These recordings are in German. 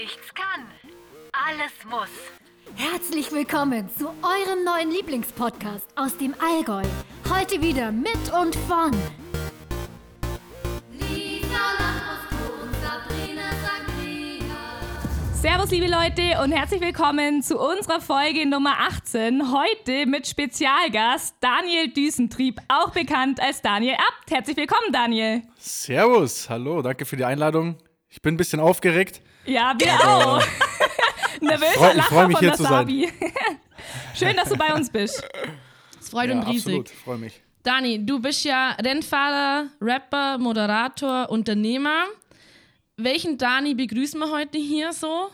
nichts kann, alles muss. Herzlich willkommen zu eurem neuen Lieblingspodcast aus dem Allgäu. Heute wieder mit und von Servus, liebe Leute, und herzlich willkommen zu unserer Folge Nummer 18. Heute mit Spezialgast Daniel Düsentrieb, auch bekannt als Daniel Abt. Herzlich willkommen, Daniel. Servus, hallo, danke für die Einladung. Ich bin ein bisschen aufgeregt. Ja, wir auch. Nervöser freu- ich Lacher freu mich, von hier der zu sein. Sabi. Schön, dass du bei uns bist. Es freut Ja, uns riesig. absolut, freue mich. Dani, du bist ja Rennfahrer, Rapper, Moderator, Unternehmer. Welchen Dani begrüßen wir heute hier so?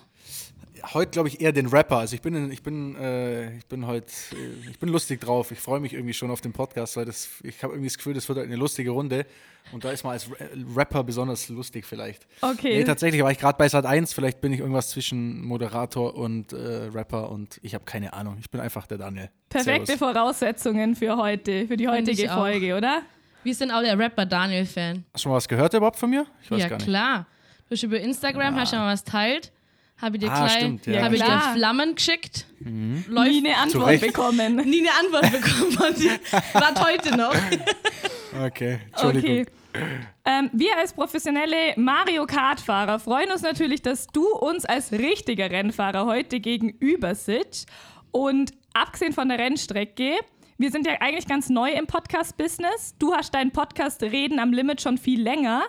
Heute glaube ich eher den Rapper. Also ich bin, ich bin, äh, ich bin heute, äh, ich bin lustig drauf. Ich freue mich irgendwie schon auf den Podcast, weil das, ich habe irgendwie das Gefühl, das wird halt eine lustige Runde. Und da ist man als Ra- Rapper besonders lustig vielleicht. Okay. Nee, tatsächlich war ich gerade bei Sat 1. Vielleicht bin ich irgendwas zwischen Moderator und äh, Rapper und ich habe keine Ahnung. Ich bin einfach der Daniel. Perfekte Servus. Voraussetzungen für heute, für die heutige auch. Folge, oder? Wir sind auch der Rapper Daniel-Fan. Hast du schon mal was gehört überhaupt von mir? Ich weiß Ja, gar nicht. klar. Du bist über Instagram, hast ja mal was teilt. Habe ich dir Ah, stimmt, ja. habe ich dir. Flammen geschickt. Mhm. Läuft Nie eine Antwort Recht. bekommen. nie eine Antwort bekommen von dir. Wart heute noch. Okay, Entschuldigung. Okay. Ähm, wir als professionelle Mario Kart-Fahrer freuen uns natürlich, dass du uns als richtiger Rennfahrer heute gegenüber sitzt. Und abgesehen von der Rennstrecke, wir sind ja eigentlich ganz neu im Podcast-Business. Du hast deinen Podcast Reden am Limit schon viel länger.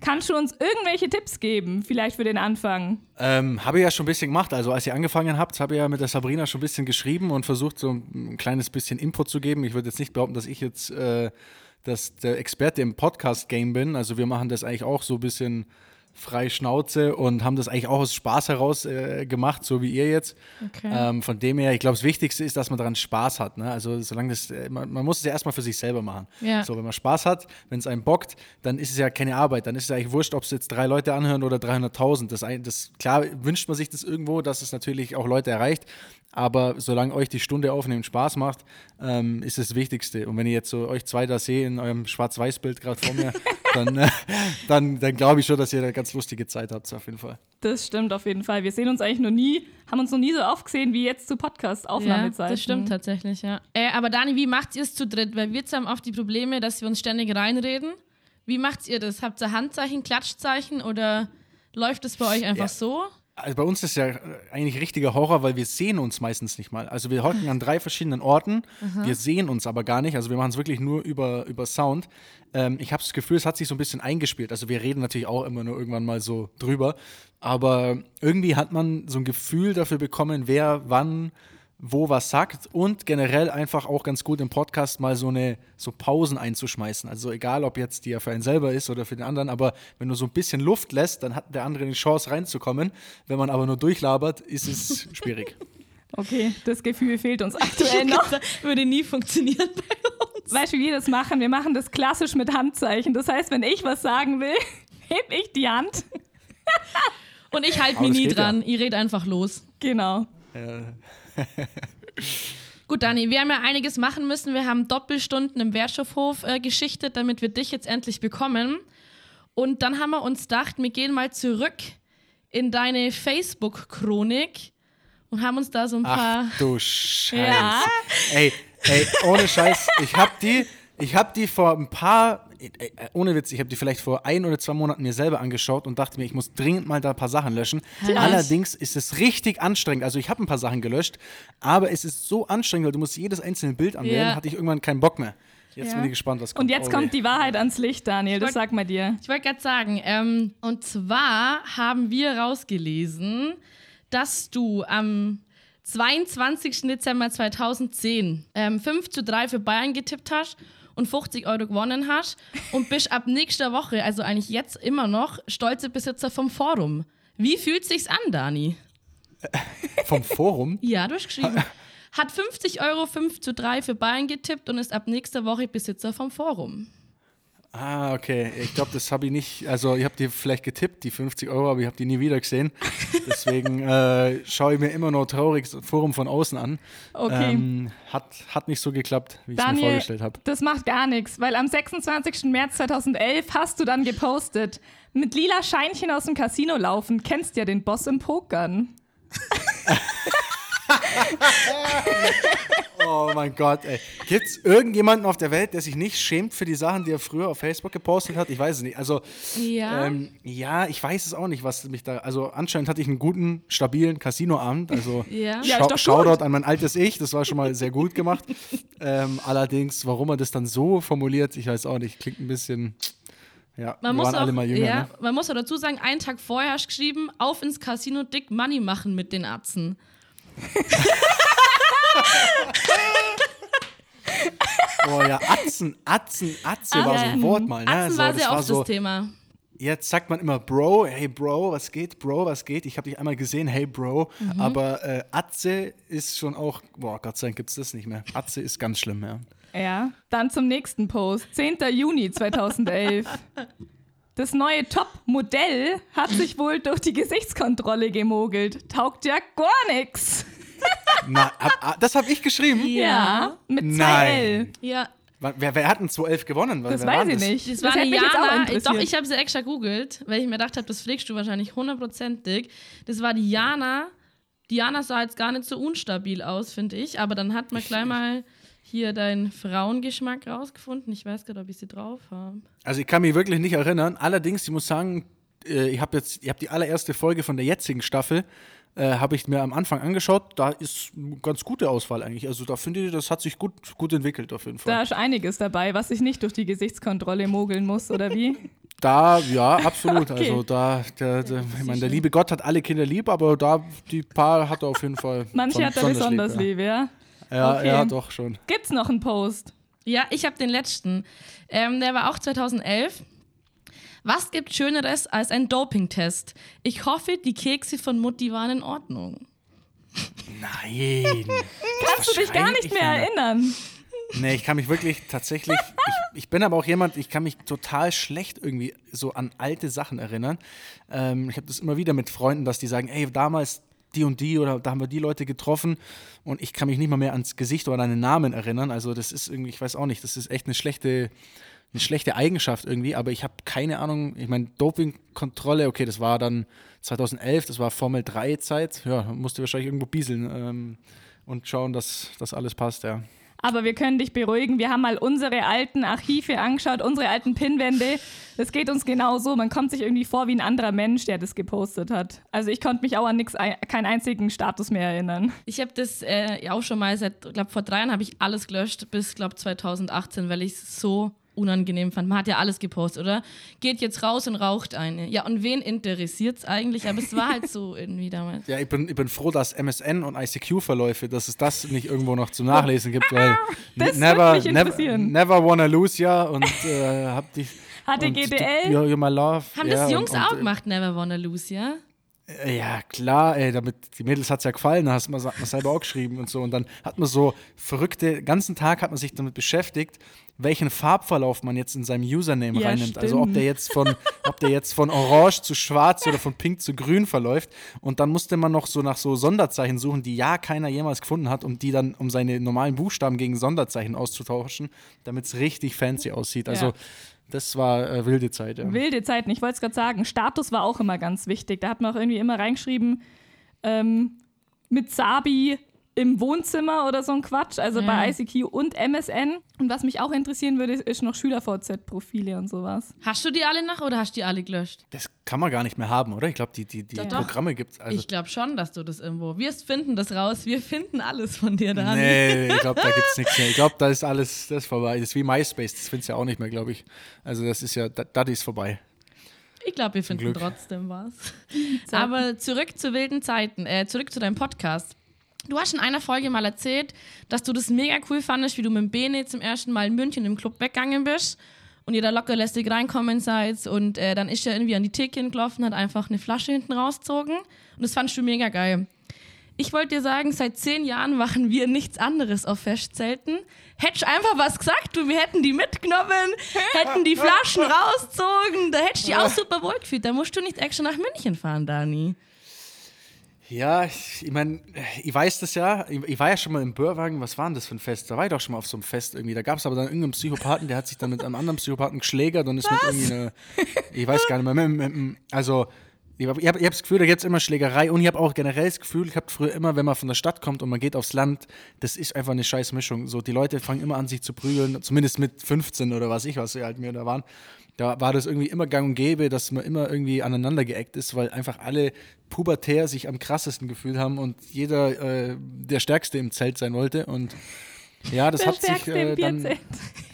Kannst du uns irgendwelche Tipps geben, vielleicht für den Anfang? Ähm, habe ich ja schon ein bisschen gemacht. Also als ihr angefangen habt, habe ich ja mit der Sabrina schon ein bisschen geschrieben und versucht, so ein kleines bisschen Input zu geben. Ich würde jetzt nicht behaupten, dass ich jetzt äh, dass der Experte im Podcast-Game bin. Also wir machen das eigentlich auch so ein bisschen frei Schnauze und haben das eigentlich auch aus Spaß heraus äh, gemacht, so wie ihr jetzt. Okay. Ähm, von dem her, ich glaube, das Wichtigste ist, dass man daran Spaß hat. Ne? Also solange das, äh, man, man muss es ja erstmal für sich selber machen. Ja. So, wenn man Spaß hat, wenn es einen bockt, dann ist es ja keine Arbeit. Dann ist es ja eigentlich wurscht, ob es jetzt drei Leute anhören oder 300.000. Das, das, klar wünscht man sich das irgendwo, dass es natürlich auch Leute erreicht. Aber solange euch die Stunde aufnehmen Spaß macht, ähm, ist das Wichtigste. Und wenn ich jetzt so euch zwei da sehe in eurem Schwarz-Weiß-Bild gerade vor mir, dann, äh, dann, dann glaube ich schon, dass ihr eine ganz lustige Zeit habt, auf jeden Fall. Das stimmt auf jeden Fall. Wir sehen uns eigentlich noch nie, haben uns noch nie so aufgesehen wie jetzt zu Ja, Podcast-Aufnahmezeiten. das stimmt tatsächlich, ja. Äh, aber Dani, wie macht ihr es zu dritt? Weil wir jetzt haben oft die Probleme, dass wir uns ständig reinreden. Wie macht ihr das? Habt ihr Handzeichen, Klatschzeichen oder läuft es bei euch einfach Ja. so? Also bei uns ist ja äh, eigentlich richtiger Horror, weil wir sehen uns meistens nicht mal. Also wir hocken an drei verschiedenen Orten, wir sehen uns aber gar nicht. Also wir machen es wirklich nur über, über Sound. Ähm, ich habe das Gefühl, es hat sich so ein bisschen eingespielt. Also wir reden natürlich auch immer nur irgendwann mal so drüber. Aber irgendwie hat man so ein Gefühl dafür bekommen, wer wann wo was sagt und generell einfach auch ganz gut im Podcast mal so eine so Pausen einzuschmeißen. Also egal, ob jetzt die ja für einen selber ist oder für den anderen, aber wenn du so ein bisschen Luft lässt, dann hat der andere eine Chance reinzukommen. Wenn man aber nur durchlabert, ist es schwierig. Okay, das Gefühl fehlt uns aktuell noch. Würde nie funktionieren bei uns. Weißt du, wie wir das machen? Wir machen das klassisch mit Handzeichen. Das heißt, wenn ich was sagen will, heb ich die Hand. Und ich halte mich nie geht ja. dran. Ich rede einfach los. Genau. Gut, Dani, wir haben ja einiges machen müssen. Wir haben Doppelstunden im Wertstoffhof äh, geschichtet, damit wir dich jetzt endlich bekommen. Und dann haben wir uns gedacht, wir gehen mal zurück in deine Facebook-Chronik und haben uns da so ein paar. Ach du Scheiße. Ja. Ey, ey, ohne Scheiß, ich hab die, ich hab die vor ein paar, ey, ey, ohne Witz, ich habe die vielleicht vor ein oder zwei Monaten mir selber angeschaut und dachte mir, ich muss dringend mal da ein paar Sachen löschen. Allerdings ist es richtig anstrengend. Also ich habe ein paar Sachen gelöscht, aber es ist so anstrengend, weil du musst jedes einzelne Bild anwählen, Ja. hatte ich irgendwann keinen Bock mehr. Jetzt Ja. bin ich gespannt, was kommt. Und jetzt Oh, kommt die Wahrheit ans Licht, Daniel. Das wollt- sag mal dir. Ich wollte gerade sagen, ähm, und zwar haben wir rausgelesen, dass du am 22. Dezember 2010 ähm, 5 zu 3 für Bayern getippt hast und 50 Euro gewonnen hast und bist ab nächster Woche, also eigentlich jetzt immer noch, stolze Besitzer vom Forum. Wie fühlt sich's an, Dani? Vom Forum? Ja, du hast geschrieben. Hat 50 Euro 5 zu 3 für Bayern getippt und ist ab nächster Woche Besitzer vom Forum. Ah, okay. Ich glaube, das habe ich nicht. Also, ich habe die vielleicht getippt, die 50 Euro, aber ich habe die nie wieder gesehen. Deswegen äh, schaue ich mir immer noch traurig das Forum von außen an. Okay. Ähm, hat, hat nicht so geklappt, wie ich es mir vorgestellt habe. das macht gar nichts, weil am 26. März 2011 hast du dann gepostet. mit lila Scheinchen aus dem Casino laufen. Kennst ja den Boss im Pokern. Oh mein Gott, ey. Gibt es irgendjemanden auf der Welt, der sich nicht schämt für die Sachen, die er früher auf Facebook gepostet hat? Ich weiß es nicht. Also, Ja. ähm, ja, ich weiß es auch nicht, was mich da. Also, anscheinend hatte ich einen guten, stabilen Casinoabend. Also, Ja. Ja, doch gut. Shoutout an mein altes Ich, das war schon mal sehr gut gemacht. ähm, allerdings, warum er das dann so formuliert, ich weiß auch nicht. Klingt ein bisschen. Ja, Man muss, waren auch, alle mal jünger. ja, Ne? man muss auch dazu sagen, einen Tag vorher hast du geschrieben, auf ins Casino dick Money machen mit den Atzen. Oh ja, Atzen, Atzen, Atze war so ein ja. Wort mal. Ne? Atzen so, war das sehr oft so, das Thema. Jetzt sagt man immer Bro, hey Bro, was geht? Bro, was geht? Ich habe dich einmal gesehen, hey Bro. Mhm. Aber äh, Atze ist schon auch, boah, Gott sei Dank gibt es das nicht mehr. Atze ist ganz schlimm, ja. Ja. Dann zum nächsten Post. 10. Juni 2011. Das neue Top-Modell hat sich wohl durch die Gesichtskontrolle gemogelt. Taugt ja gar nix. Na, hab, ah, das habe ich geschrieben. Ja. Mit zwei Nein. L. Ja, Wa- Wer, wer hat denn 211 gewonnen? Das wer war weiß ich das? nicht. das war hätte eine Jana. Doch, ich habe sie extra googelt, weil ich mir gedacht habe, das pflegst du wahrscheinlich hundertprozentig. Das war die Jana. Die Jana sah jetzt gar nicht so unstabil aus, finde ich. Aber dann hat man gleich mal hier deinen Frauengeschmack rausgefunden. Ich weiß gerade, ob ich sie drauf habe. Also ich kann mich wirklich nicht erinnern. Allerdings, ich muss sagen, äh, ich habe jetzt, ich habe die allererste Folge von der jetzigen Staffel, äh, habe ich mir am Anfang angeschaut. Da ist eine ganz gute Auswahl eigentlich. Also da finde ich, das hat sich gut, gut entwickelt auf jeden Fall. Da ist einiges dabei, was sich nicht durch die Gesichtskontrolle mogeln muss, oder wie? Da, ja, absolut. Okay. Also da, der, der, ich meine, der liebe Gott hat alle Kinder lieb, aber da die paar hat er auf jeden Fall. Manche hat er besonders ja. lieb, ja. Ja, Okay. ja, doch schon. Gibt's noch einen Post? Ja, ich habe den letzten. Ähm, der war auch 2011. Was gibt Schöneres als ein Dopingtest? Ich hoffe, die Kekse von Mutti waren in Ordnung. Nein. Kannst du dich gar nicht mehr erinnern? Nee, ich kann mich wirklich tatsächlich, ich, ich bin aber auch jemand, ich kann mich total schlecht irgendwie so an alte Sachen erinnern. Ähm, ich habe das immer wieder mit Freunden, dass die sagen, ey, damals die und die oder da haben wir die Leute getroffen und ich kann mich nicht mal mehr ans Gesicht oder an den Namen erinnern. Also das ist irgendwie, ich weiß auch nicht, das ist echt eine schlechte, eine schlechte Eigenschaft irgendwie, aber ich habe keine Ahnung, ich meine, Dopingkontrolle, okay, das war dann 2011, das war Formel 3 Zeit, ja, musste wahrscheinlich irgendwo bieseln ähm, und schauen, dass das alles passt, ja. Aber wir können dich beruhigen. Wir haben mal unsere alten Archive angeschaut, unsere alten Pinnwände. Das geht uns genauso. Man kommt sich irgendwie vor wie ein anderer Mensch, der das gepostet hat. Also ich konnte mich auch an nix, keinen einzigen Status mehr erinnern. Ich habe das äh, ja auch schon mal seit, glaube vor drei Jahren habe ich alles gelöscht bis, glaube 2018, weil ich es so unangenehm fand. Man hat ja alles gepostet, oder? Geht jetzt raus und raucht eine. Ja, und wen interessiert es eigentlich? Aber es war halt so irgendwie damals. Ja, ich bin, ich bin froh, dass MSN und ICQ-Verläufe, dass es das nicht irgendwo noch zum Nachlesen gibt, weil Das never, never, interessieren. never wanna lose ya und äh, hab dich. Hatte GDL? You're, you're my love. Haben ja, das Jungs und, auch und, gemacht, Never Wanna Lose, ja? Ja, klar, ey, damit die Mädels hat es ja gefallen, da hast man, hat man selber auch geschrieben und so. Und dann hat man so verrückte, den ganzen Tag hat man sich damit beschäftigt, welchen Farbverlauf man jetzt in seinem Username Ja, reinnimmt. Also ob stimmt. der jetzt von, ob der jetzt von orange zu schwarz oder von pink zu grün verläuft. Und dann musste man noch so nach so Sonderzeichen suchen, die ja keiner jemals gefunden hat, um die dann, um seine normalen Buchstaben gegen Sonderzeichen auszutauschen, damit es richtig fancy aussieht. Also Ja. Das war äh, wilde Zeit, ja. Wilde Zeiten. Ich wollte es gerade sagen. Status war auch immer ganz wichtig. Da hat man auch irgendwie immer reingeschrieben, ähm, mit Sabi im Wohnzimmer oder so ein Quatsch. Also bei ICQ und MSN. Und was mich auch interessieren würde, ist noch Schüler-VZ-Profile und sowas. Hast du die alle nach oder hast du die alle gelöscht? Das kann man gar nicht mehr haben, oder? Ich glaube, die, die, die Doch. Programme gibt es. Also, ich glaube schon, dass du das irgendwo. Wir finden das raus. Wir finden alles von dir, Dani. nee, ich glaube, da gibt es nichts mehr. Ich glaube, da ist alles das ist vorbei. Das ist wie MySpace, das findest du ja auch nicht mehr, glaube ich. Also das ist ja, das ist vorbei. Ich glaube, wir finden trotzdem was. Aber zurück zu wilden Zeiten, äh, zurück zu deinem Podcast. Du hast in einer Folge mal erzählt, dass du das mega cool fandest, wie du mit Bene zum ersten Mal in München im Club weggegangen bist und ihr da locker lästig reinkommen seid und äh, dann ist er irgendwie an die Theke gelaufen, hat einfach eine Flasche hinten rausgezogen und das fandst du mega geil. Ich wollte dir sagen, seit zehn Jahren machen wir nichts anderes auf Festzelten. Hättest einfach was gesagt, du, wir hätten die mitgenommen, hätten die Flaschen rausgezogen, da hättest du dich auch super wohl gefühlt. Da musst du nicht extra nach München fahren, Dani. Ja, ich, ich meine, ich weiß das ja. Ich, ich war ja schon mal im Börwagen. Was war denn das für ein Fest? Da war ich doch schon mal auf so einem Fest irgendwie. Da gab es aber dann irgendeinen Psychopathen, der hat sich dann mit einem anderen Psychopathen geschlägert und ist mit irgendwie eine. Ich weiß gar nicht mehr. Also, ich habe ich hab das Gefühl, da gibt es immer Schlägerei und ich habe auch generell das Gefühl, ich habe früher immer, wenn man von der Stadt kommt und man geht aufs Land, das ist einfach eine scheiß Mischung. So, die Leute fangen immer an, sich zu prügeln, zumindest mit 15 oder was ich, was sie halt mir da waren. Da war das irgendwie immer gang und gäbe, dass man immer irgendwie aneinander geeckt ist, weil einfach alle pubertär sich am krassesten gefühlt haben und jeder äh, der Stärkste im Zelt sein wollte. Und ja, das Der hat sich äh, dann,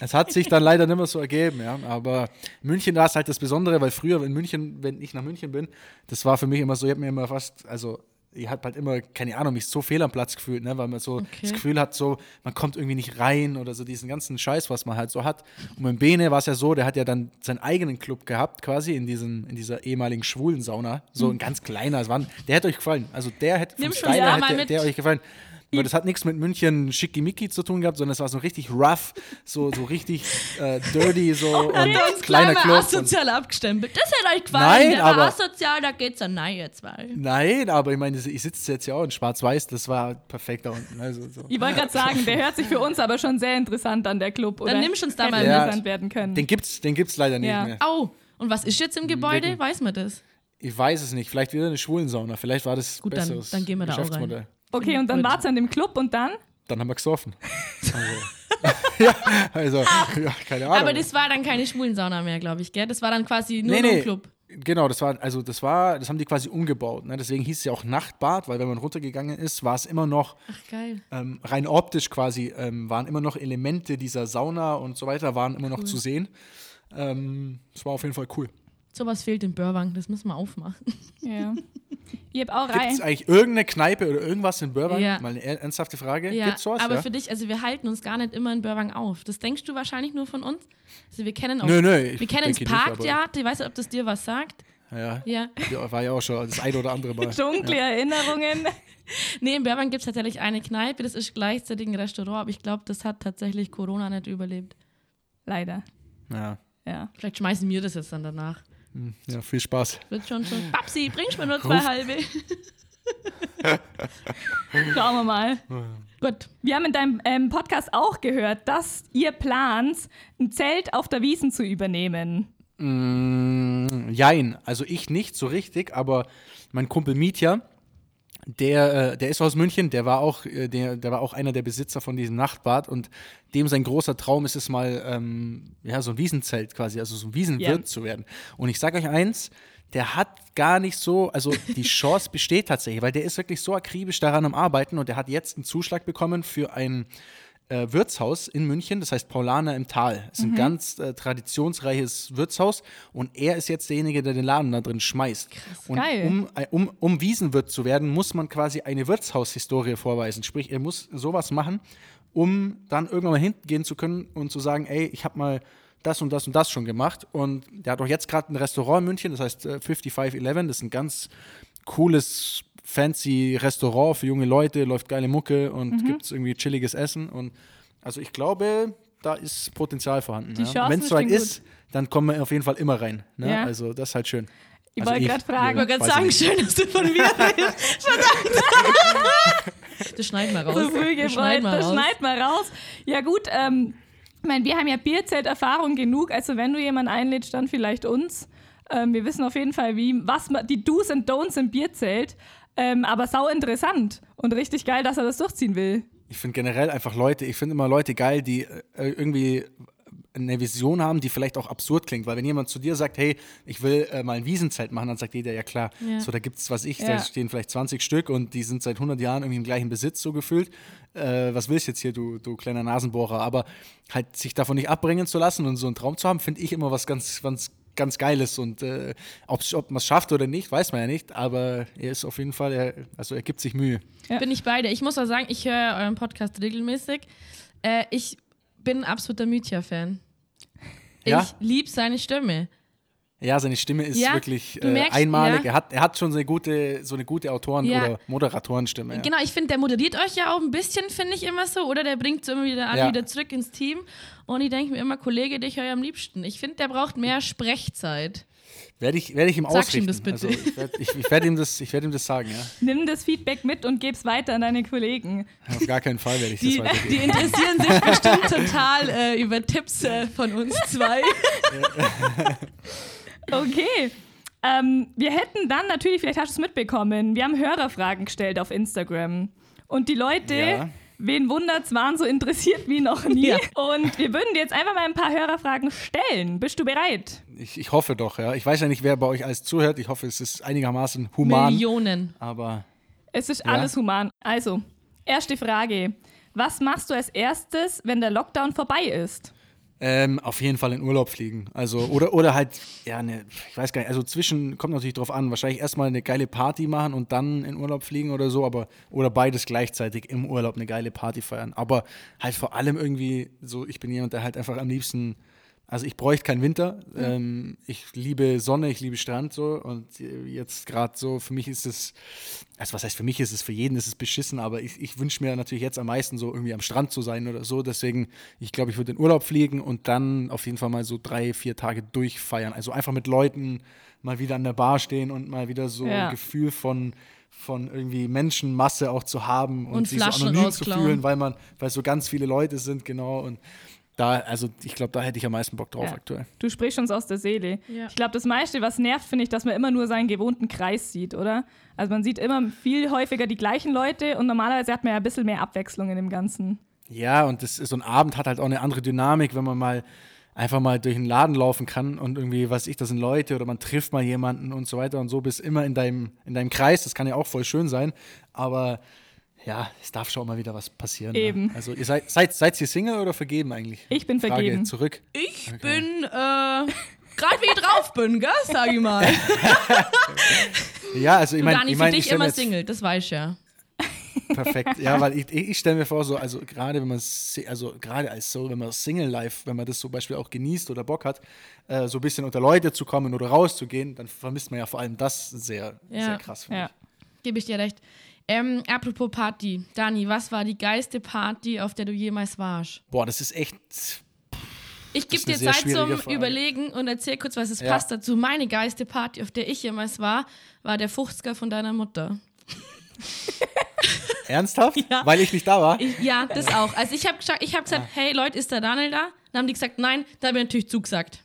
es hat sich dann leider nicht mehr so ergeben, ja. Aber München war es halt das Besondere, weil früher in München, wenn ich nach München bin, das war für mich immer so, ich habe mir immer fast, also ich habe halt immer, keine Ahnung, mich so fehl am Platz gefühlt, ne, weil man so das Gefühl hat, so, man kommt irgendwie nicht rein oder so diesen ganzen Scheiß, was man halt so hat. Und mit Bene war es ja so, der hat ja dann seinen eigenen Club gehabt, quasi in, diesen, in dieser ehemaligen schwulen Sauna. So ein ganz kleiner, es war, ein- der hätte euch gefallen. Also der hätte, vom Nimm mal hätte der euch gefallen. Aber das hat nichts mit München schickimicki zu tun gehabt, sondern es war so richtig rough, so, so richtig äh, dirty, so und Uns kleiner Club. Und, asozial abgestempelt. Das hätte euch gefallen. Nein, der war aber- asozial, da geht's an nein jetzt mal. nein, aber ich meine, ich sitze jetzt ja auch in Schwarz-Weiß, das war perfekt da unten. Also, so. Ich wollte gerade sagen, der hört sich für uns aber schon sehr interessant an, der Club. Oder nimmst uns da mal mit. interessant werden können. Den gibt's, den gibt's leider nicht Ja. mehr. Au. Und was ist jetzt im Gebäude? Wegen- Weiß man das? Ich weiß es nicht. Vielleicht wieder eine Schwulensauna. Vielleicht war das Gut, dann- besseres dann gehen wir da auch rein. Okay, und dann war's an dem Club und dann? Dann haben wir gesoffen. Also, ja, also ja, keine Ahnung. Aber das war dann keine Schwulensauna mehr, glaube ich, gell? Das war dann quasi nur nee, ein nee. Club. Genau, das war, also das war, das haben die quasi umgebaut. Ne? Deswegen hieß es ja auch Nachtbad, weil wenn man runtergegangen ist, war es immer noch Ach, geil. ähm, rein optisch quasi, ähm, waren immer noch Elemente dieser Sauna und so weiter, waren immer noch zu sehen. Ähm, das war auf jeden Fall cool. Sowas fehlt in Börwang, das müssen wir aufmachen. Ja. Ich hab auch Gibt rein. es eigentlich irgendeine Kneipe oder irgendwas in Börwang? Ja. Mal eine er- ernsthafte Frage. Ja, Gibt's sowas? aber ja? für dich, also wir halten uns gar nicht immer in Börwang auf. Das denkst du wahrscheinlich nur von uns. Also wir kennen auch. Nö, nö, ich wir kennen das Parktheater, ich weiß nicht, ob das dir was sagt. ja. Ja. Ja, war ja auch schon das eine oder andere Mal. Dunkle Erinnerungen. Nee, in Börwang gibt es tatsächlich eine Kneipe, das ist gleichzeitig ein Restaurant, aber ich glaube, das hat tatsächlich Corona nicht überlebt. Leider. Ja. Ja. Vielleicht schmeißen wir das jetzt dann danach. Ja, viel Spaß. Wird schon schon. Babsi, bringst mir nur zwei Ruf- halbe. Schauen wir mal. Gut. Wir haben in deinem ähm, Podcast auch gehört, dass ihr plant, ein Zelt auf der Wiesen zu übernehmen. Mm, jein, also ich nicht so richtig, aber mein Kumpel Mietja, der, äh, der ist aus München, der war auch, äh, der, der war auch einer der Besitzer von diesem Nachtbad und dem sein großer Traum ist es mal, ähm, ja, so ein Wiesenzelt quasi, also so ein Wiesenwirt Ja. zu werden. Und ich sage euch eins, der hat gar nicht so, also die Chance besteht tatsächlich, weil der ist wirklich so akribisch daran am Arbeiten und der hat jetzt einen Zuschlag bekommen für ein äh, Wirtshaus in München, das heißt Paulaner im Tal. Es ist ein ganz äh, traditionsreiches Wirtshaus und er ist jetzt derjenige, der den Laden da drin schmeißt. und geil. Um, äh, um, um Wiesenwirt zu werden, muss man quasi eine Wirtshaushistorie vorweisen. Sprich, er muss sowas machen, um dann irgendwann mal hingehen zu können und zu sagen, ey, ich habe mal das und das und das schon gemacht. Und der hat auch jetzt gerade ein Restaurant in München, das heißt äh, 5511. Das ist ein ganz cooles, fancy Restaurant für junge Leute, läuft geile Mucke und Mhm. gibt es irgendwie chilliges Essen. Und also ich glaube, da ist Potenzial vorhanden. Ja. Wenn es soweit ist, dann kommen wir auf jeden Fall immer rein. Ne? Ja. Also das ist halt schön. Ich Also wollte gerade fragen, Ich wollte weiß gerade sagen, schön, dass du von mir redest. Verdammt. Das schneiden wir raus. so früh Das wir das raus. schneid mal raus. Ja gut, ähm, ich meine, wir haben ja Bierzelt-Erfahrung genug, also wenn du jemanden einlädst, dann vielleicht uns. Ähm, wir wissen auf jeden Fall, wie, was die Do's und Don'ts im Bierzelt. Ähm, aber sau interessant und richtig geil, dass er das durchziehen will. Ich finde generell einfach Leute, ich finde immer Leute geil, die äh, irgendwie eine Vision haben, die vielleicht auch absurd klingt. Weil wenn jemand zu dir sagt, hey, ich will äh, mal ein Wiesenzelt machen, dann sagt jeder, ja klar. Ja. So, da gibt es, was ich, Ja. da stehen vielleicht 20 Stück und die sind seit 100 Jahren irgendwie im gleichen Besitz so gefühlt. Äh, was willst du jetzt hier, du, du kleiner Nasenbohrer? Aber halt sich davon nicht abbringen zu lassen und so einen Traum zu haben, finde ich immer was ganz, ganz, ganz Geiles. Und äh, ob man es schafft oder nicht, weiß man ja nicht. Aber er ist auf jeden Fall, er, also er gibt sich Mühe. Bin ich beide. Ich muss auch sagen, ich höre euren Podcast regelmäßig. Äh, ich bin ein absoluter Mythia-Fan. Ja? Ich liebe seine Stimme. Ja, seine Stimme ist Ja, wirklich äh, merkst, einmalig. ja. Er, hat, er hat schon so eine gute, so eine gute Autoren- Ja. oder Moderatorenstimme. Genau, ich finde, der moderiert euch ja auch ein bisschen, finde ich immer so. Oder der bringt so immer wieder an, wieder zurück ins Team. Und ich denke mir immer, Kollege, dich höre ich am liebsten. Ich finde, der braucht mehr Sprechzeit. Werde ich, werd ich ihm Sag ihm ausrichten. das bitte. Also ich werde ich, ich werd ihm, das- ich werd ihm das sagen, ja. Nimm das Feedback mit und gib's weiter an deine Kollegen. Auf gar keinen Fall werde ich Die, das weitergeben. die interessieren sich bestimmt total äh, über Tipps äh, von uns zwei. Okay. Ähm, wir hätten dann natürlich, vielleicht hast du es mitbekommen, wir haben Hörerfragen gestellt auf Instagram. Und die Leute, Ja. wen wundert's, waren so interessiert wie noch nie. Ja. Und wir würden dir jetzt einfach mal ein paar Hörerfragen stellen. Bist du bereit? Ich, ich hoffe doch, ja. Ich weiß ja nicht, wer bei euch alles zuhört. Ich hoffe, es ist einigermaßen human. Millionen. Aber Es ist Ja. alles human. Also, erste Frage. Was machst du als erstes, wenn der Lockdown vorbei ist? Ähm, auf jeden Fall in Urlaub fliegen. Also, oder, oder halt, ja, ne, ich weiß gar nicht, also zwischen, kommt natürlich drauf an, wahrscheinlich erstmal eine geile Party machen und dann in Urlaub fliegen oder so, aber, oder beides gleichzeitig im Urlaub eine geile Party feiern. Aber halt vor allem irgendwie so, ich bin jemand, der halt einfach am liebsten, also ich bräuchte keinen Winter. Ähm, ich liebe Sonne, ich liebe Strand so und jetzt gerade so, für mich ist es, also was heißt für mich ist es, für jeden ist es beschissen, aber ich, ich wünsche mir natürlich jetzt am meisten so irgendwie am Strand zu sein oder so. Deswegen, ich glaube, ich würde in Urlaub fliegen und dann auf jeden Fall mal so drei, vier Tage durchfeiern. Also einfach mit Leuten mal wieder an der Bar stehen und mal wieder so Ja. ein Gefühl von von irgendwie Menschenmasse auch zu haben und, Und sich so Flaschen anonym zu fühlen, weil man, weil so ganz viele Leute sind, genau. Und da, also ich glaube, da hätte ich am meisten Bock drauf Ja. aktuell. Du sprichst uns aus der Seele. Ja. Ich glaube, das meiste, was nervt, finde ich, dass man immer nur seinen gewohnten Kreis sieht, oder? Also man sieht immer viel häufiger die gleichen Leute und normalerweise hat man ja ein bisschen mehr Abwechslung in dem Ganzen. Ja, und das, so ein Abend hat halt auch eine andere Dynamik, wenn man mal einfach mal durch den Laden laufen kann und irgendwie, was ich, das sind Leute oder man trifft mal jemanden und so weiter und so, bist immer in deinem, in deinem Kreis. Das kann ja auch voll schön sein, aber ja, es darf schon mal wieder was passieren. Eben. Ne? Also ihr seid, seid, seid ihr Single oder vergeben eigentlich? Ich bin Frage vergeben. zurück. Ich bin, äh, gerade wie ich drauf bin, gell, sag ich mal. Ja, also ich meine, ich für mein, ich dich mir immer Single, das weiß ich ja. Perfekt, ja, weil ich, ich, ich stelle mir vor, so, also gerade wenn man, also gerade als so, wenn man Single Life, wenn man das zum Beispiel auch genießt oder Bock hat, äh, so ein bisschen unter Leute zu kommen oder rauszugehen, dann vermisst man ja vor allem das sehr, Ja. sehr krass. finde Ja. Gebe ich dir recht. Ähm, apropos Party. Dani, was war die geilste Party, auf der du jemals warst? Boah, das ist echt, Ich gebe dir Zeit zum Frage. Überlegen und erzähl kurz, was es Ja. passt dazu. Meine geilste Party, auf der ich jemals war, war der 50er von deiner Mutter. ernsthaft? Ja. Weil ich nicht da war? Ich, ja, das auch. Also ich habe ich hab gesagt, hey Leute, ist der Daniel da? Dann haben die gesagt, nein, da habe ich natürlich zugesagt.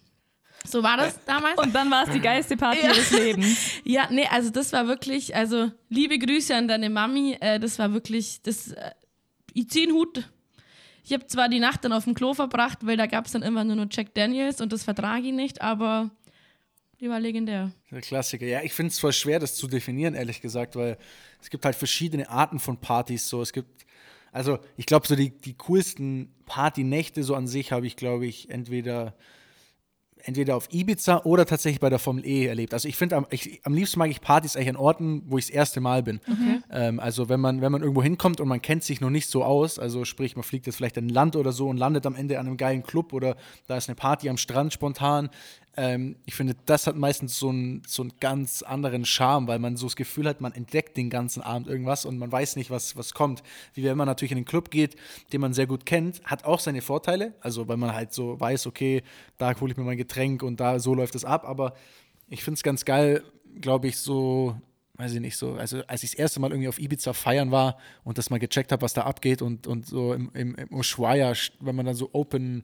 So war das damals. Und dann war es die geilste Party Ja. ihres Lebens. Ja, nee, also das war wirklich, also liebe Grüße an deine Mami, äh, das war wirklich, das, äh, ich zieh den Hut. Ich habe zwar die Nacht dann auf dem Klo verbracht, weil da gab es dann immer nur noch Jack Daniels und das vertrage ich nicht, aber die war legendär. Der Klassiker. Ja, ich finde es voll schwer, das zu definieren, ehrlich gesagt, weil es gibt halt verschiedene Arten von Partys. So, es gibt, also ich glaube, so die, die coolsten Partynächte so an sich habe ich, glaube ich, entweder entweder auf Ibiza oder tatsächlich bei der Formel E erlebt. Also ich finde, am, ich, am liebsten mag ich Partys eigentlich an Orten, wo ich das erste Mal bin. Ähm, also wenn man, wenn man irgendwo hinkommt und man kennt sich noch nicht so aus, also sprich, man fliegt jetzt vielleicht in ein Land oder so und landet am Ende an einem geilen Club oder da ist eine Party am Strand spontan. Ähm, ich finde, das hat meistens so einen, so einen ganz anderen Charme, weil man so das Gefühl hat, man entdeckt den ganzen Abend irgendwas und man weiß nicht, was, was kommt. Wie wenn man natürlich in den Club geht, den man sehr gut kennt, hat auch seine Vorteile. Also weil man halt so weiß, okay, da hole ich mir mein Getränk und da so läuft es ab. Aber ich finde es ganz geil, glaube ich, so, weiß ich nicht, so, also als ich das erste Mal irgendwie auf Ibiza feiern war und das mal gecheckt habe, was da abgeht und, und so im, im, im Ushuaia, wenn man dann so open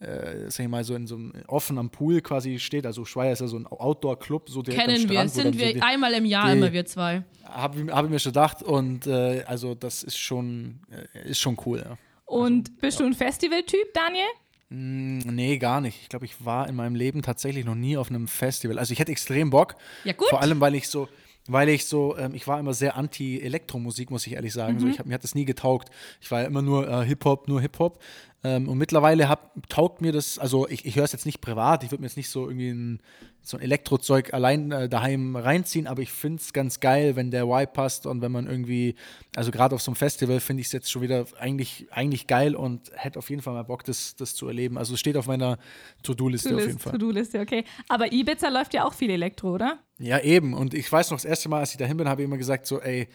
äh, sag ich mal, so in so einem offen am Pool quasi steht. Also Schweier ist ja so ein Outdoor-Club, so direkt am Kennen wir, Strand, dann sind so wir die- einmal im Jahr die- immer wir zwei. Habe hab ich mir schon gedacht und äh, also das ist schon, äh, ist schon cool. Ja. Und bist du ein Festivaltyp, Daniel? Mm, Nee, gar nicht. Ich glaube, ich war in meinem Leben tatsächlich noch nie auf einem Festival. Also ich hätte extrem Bock. Ja, gut. Vor allem, weil ich so, weil ich so, ähm, ich war immer sehr anti-Elektromusik, muss ich ehrlich sagen. Mhm. So, ich hab, mir hat das nie getaugt. Ich war ja immer nur äh, Hip-Hop, nur Hip-Hop. Ähm, und mittlerweile hab, taugt mir das, also ich, ich höre es jetzt nicht privat, ich würde mir jetzt nicht so irgendwie ein, so ein Elektrozeug allein äh, daheim reinziehen, aber ich finde es ganz geil, wenn der Vibe passt und wenn man irgendwie, also gerade auf so einem Festival finde ich es jetzt schon wieder eigentlich, eigentlich geil und hätte auf jeden Fall mal Bock, das, das zu erleben. Also es steht auf meiner To-Do-Liste auf jeden Fall. To-Do-Liste, okay. Aber Ibiza läuft ja auch viel Elektro, oder? Ja, eben. Und ich weiß noch, das erste Mal, als ich dahin bin, habe ich immer gesagt, so, ey,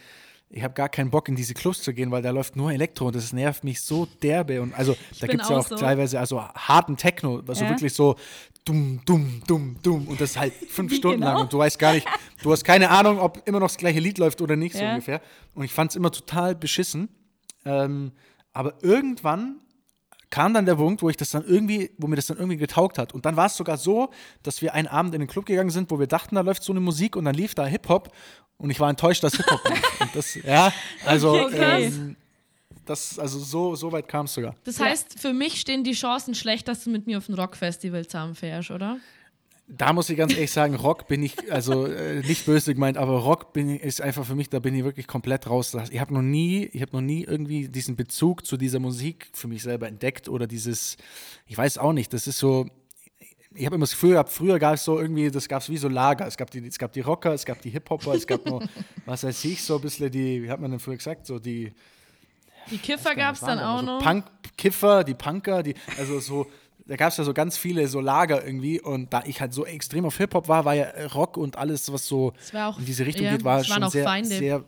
ich habe gar keinen Bock, in diese Clubs zu gehen, weil da läuft nur Elektro und das nervt mich so derbe. Und also da bin gibt es ja auch so. teilweise also harten Techno, also Ja. wirklich so dumm, dumm, dumm, dumm. Und das halt fünf Stunden lang. genau? Und du weißt gar nicht, du hast keine Ahnung, ob immer noch das gleiche Lied läuft oder nicht, so Ja. ungefähr. Und ich fand es immer total beschissen. Ähm, aber irgendwann kam dann der Punkt, wo ich das dann irgendwie, wo mir das dann irgendwie getaugt hat. Und dann war es sogar so, dass wir einen Abend in den Club gegangen sind, wo wir dachten, da läuft so eine Musik und dann lief da Hip-Hop und ich war enttäuscht, dass Hip-Hop das, ja, also, Okay. ähm, das, also so, so weit kam es sogar. Das heißt, für mich stehen die Chancen schlecht, dass du mit mir auf ein Rockfestival zusammenfährst, oder? Da muss ich ganz ehrlich sagen, Rock bin ich, also äh, nicht böse gemeint, aber Rock bin ich, ist einfach für mich, da bin ich wirklich komplett raus. Ich habe noch nie, ich habe noch nie irgendwie diesen Bezug zu dieser Musik für mich selber entdeckt oder dieses, ich weiß auch nicht, das ist so, ich habe immer das Gefühl gehabt, früher gab es so irgendwie, das gab es wie so Lager. Es gab die, es gab die Rocker, es gab die Hip-Hopper, es gab nur, was weiß ich, so ein bisschen die, wie hat man denn früher gesagt, so die, Die Kiffer gab es dann da? auch so noch. Punk, Kiffer, die Punker, die, also so, da gab es ja so ganz viele so Lager irgendwie und da ich halt so extrem auf Hip-Hop war, war ja Rock und alles, was so Es war auch- in diese Richtung ja, geht, war schon auch sehr, Feinde. sehr,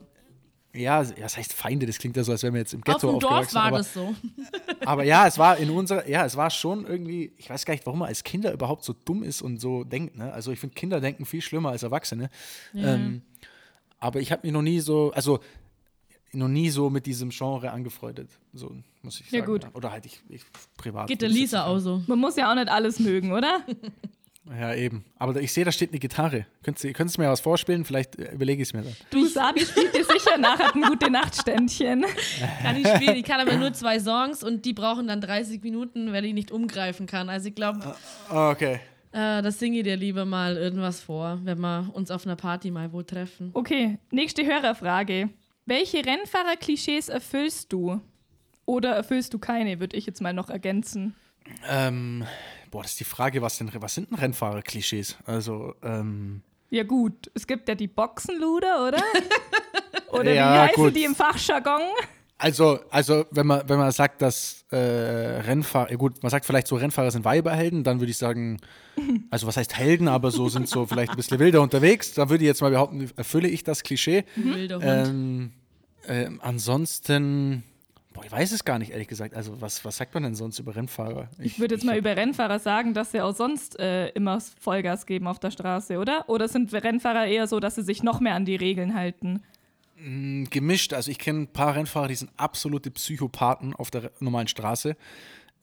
ja, das heißt Feinde, das klingt ja so, als wären wir jetzt im Auf Ghetto dem Dorf aufgewachsen. war aber, das so. aber ja, es war in unserer, ja, es war schon irgendwie, ich weiß gar nicht, warum man als Kinder überhaupt so dumm ist und so denkt, ne? Also ich finde, Kinder denken viel schlimmer als Erwachsene. Ähm, aber ich habe mich noch nie so, also noch nie so mit diesem Genre angefreundet, so muss ich Ja, sagen. gut. Oder halt ich, ich privat. Geht der Lisa auch so. Man muss ja auch nicht alles mögen, oder? Ja, eben. Aber ich sehe, da steht eine Gitarre. Könntest du könntest mir was vorspielen? Vielleicht äh, überlege ich es mir dann. Du, Sabi spielt dir sicher nachher ein gute Nachtständchen. Kann ich spielen. Ich kann aber nur zwei Songs und die brauchen dann 30 Minuten, weil ich nicht umgreifen kann. Also ich glaube, Ah, Okay. äh, das singe ich dir lieber mal irgendwas vor, wenn wir uns auf einer Party mal wo treffen. Okay, nächste Hörerfrage. Welche Rennfahrer-Klischees erfüllst du? Oder erfüllst du keine, würde ich jetzt mal noch ergänzen. Ähm, boah, das ist die Frage, was, denn, was sind denn Rennfahrer-Klischees? Also, ähm, Ja gut, es gibt ja die Boxenluder, oder? oder Ja, wie heißen gut. die im Fachjargon? Also, also wenn man, wenn man sagt, dass äh, Rennfahrer, ja gut, man sagt vielleicht so, Rennfahrer sind Weiberhelden, dann würde ich sagen, also was heißt Helden, aber so sind so vielleicht ein bisschen wilder unterwegs. Da würde ich jetzt mal behaupten, erfülle ich das Klischee. Wilder Hund. Ähm, ähm, ansonsten, boah, ich weiß es gar nicht, ehrlich gesagt. Also, was, was sagt man denn sonst über Rennfahrer? Ich würde jetzt mal über Rennfahrer sagen, dass sie auch sonst äh, immer Vollgas geben auf der Straße, oder? Oder sind Rennfahrer eher so, dass sie sich noch mehr an die Regeln halten? gemischt. Also ich kenne ein paar Rennfahrer, die sind absolute Psychopathen auf der normalen Straße.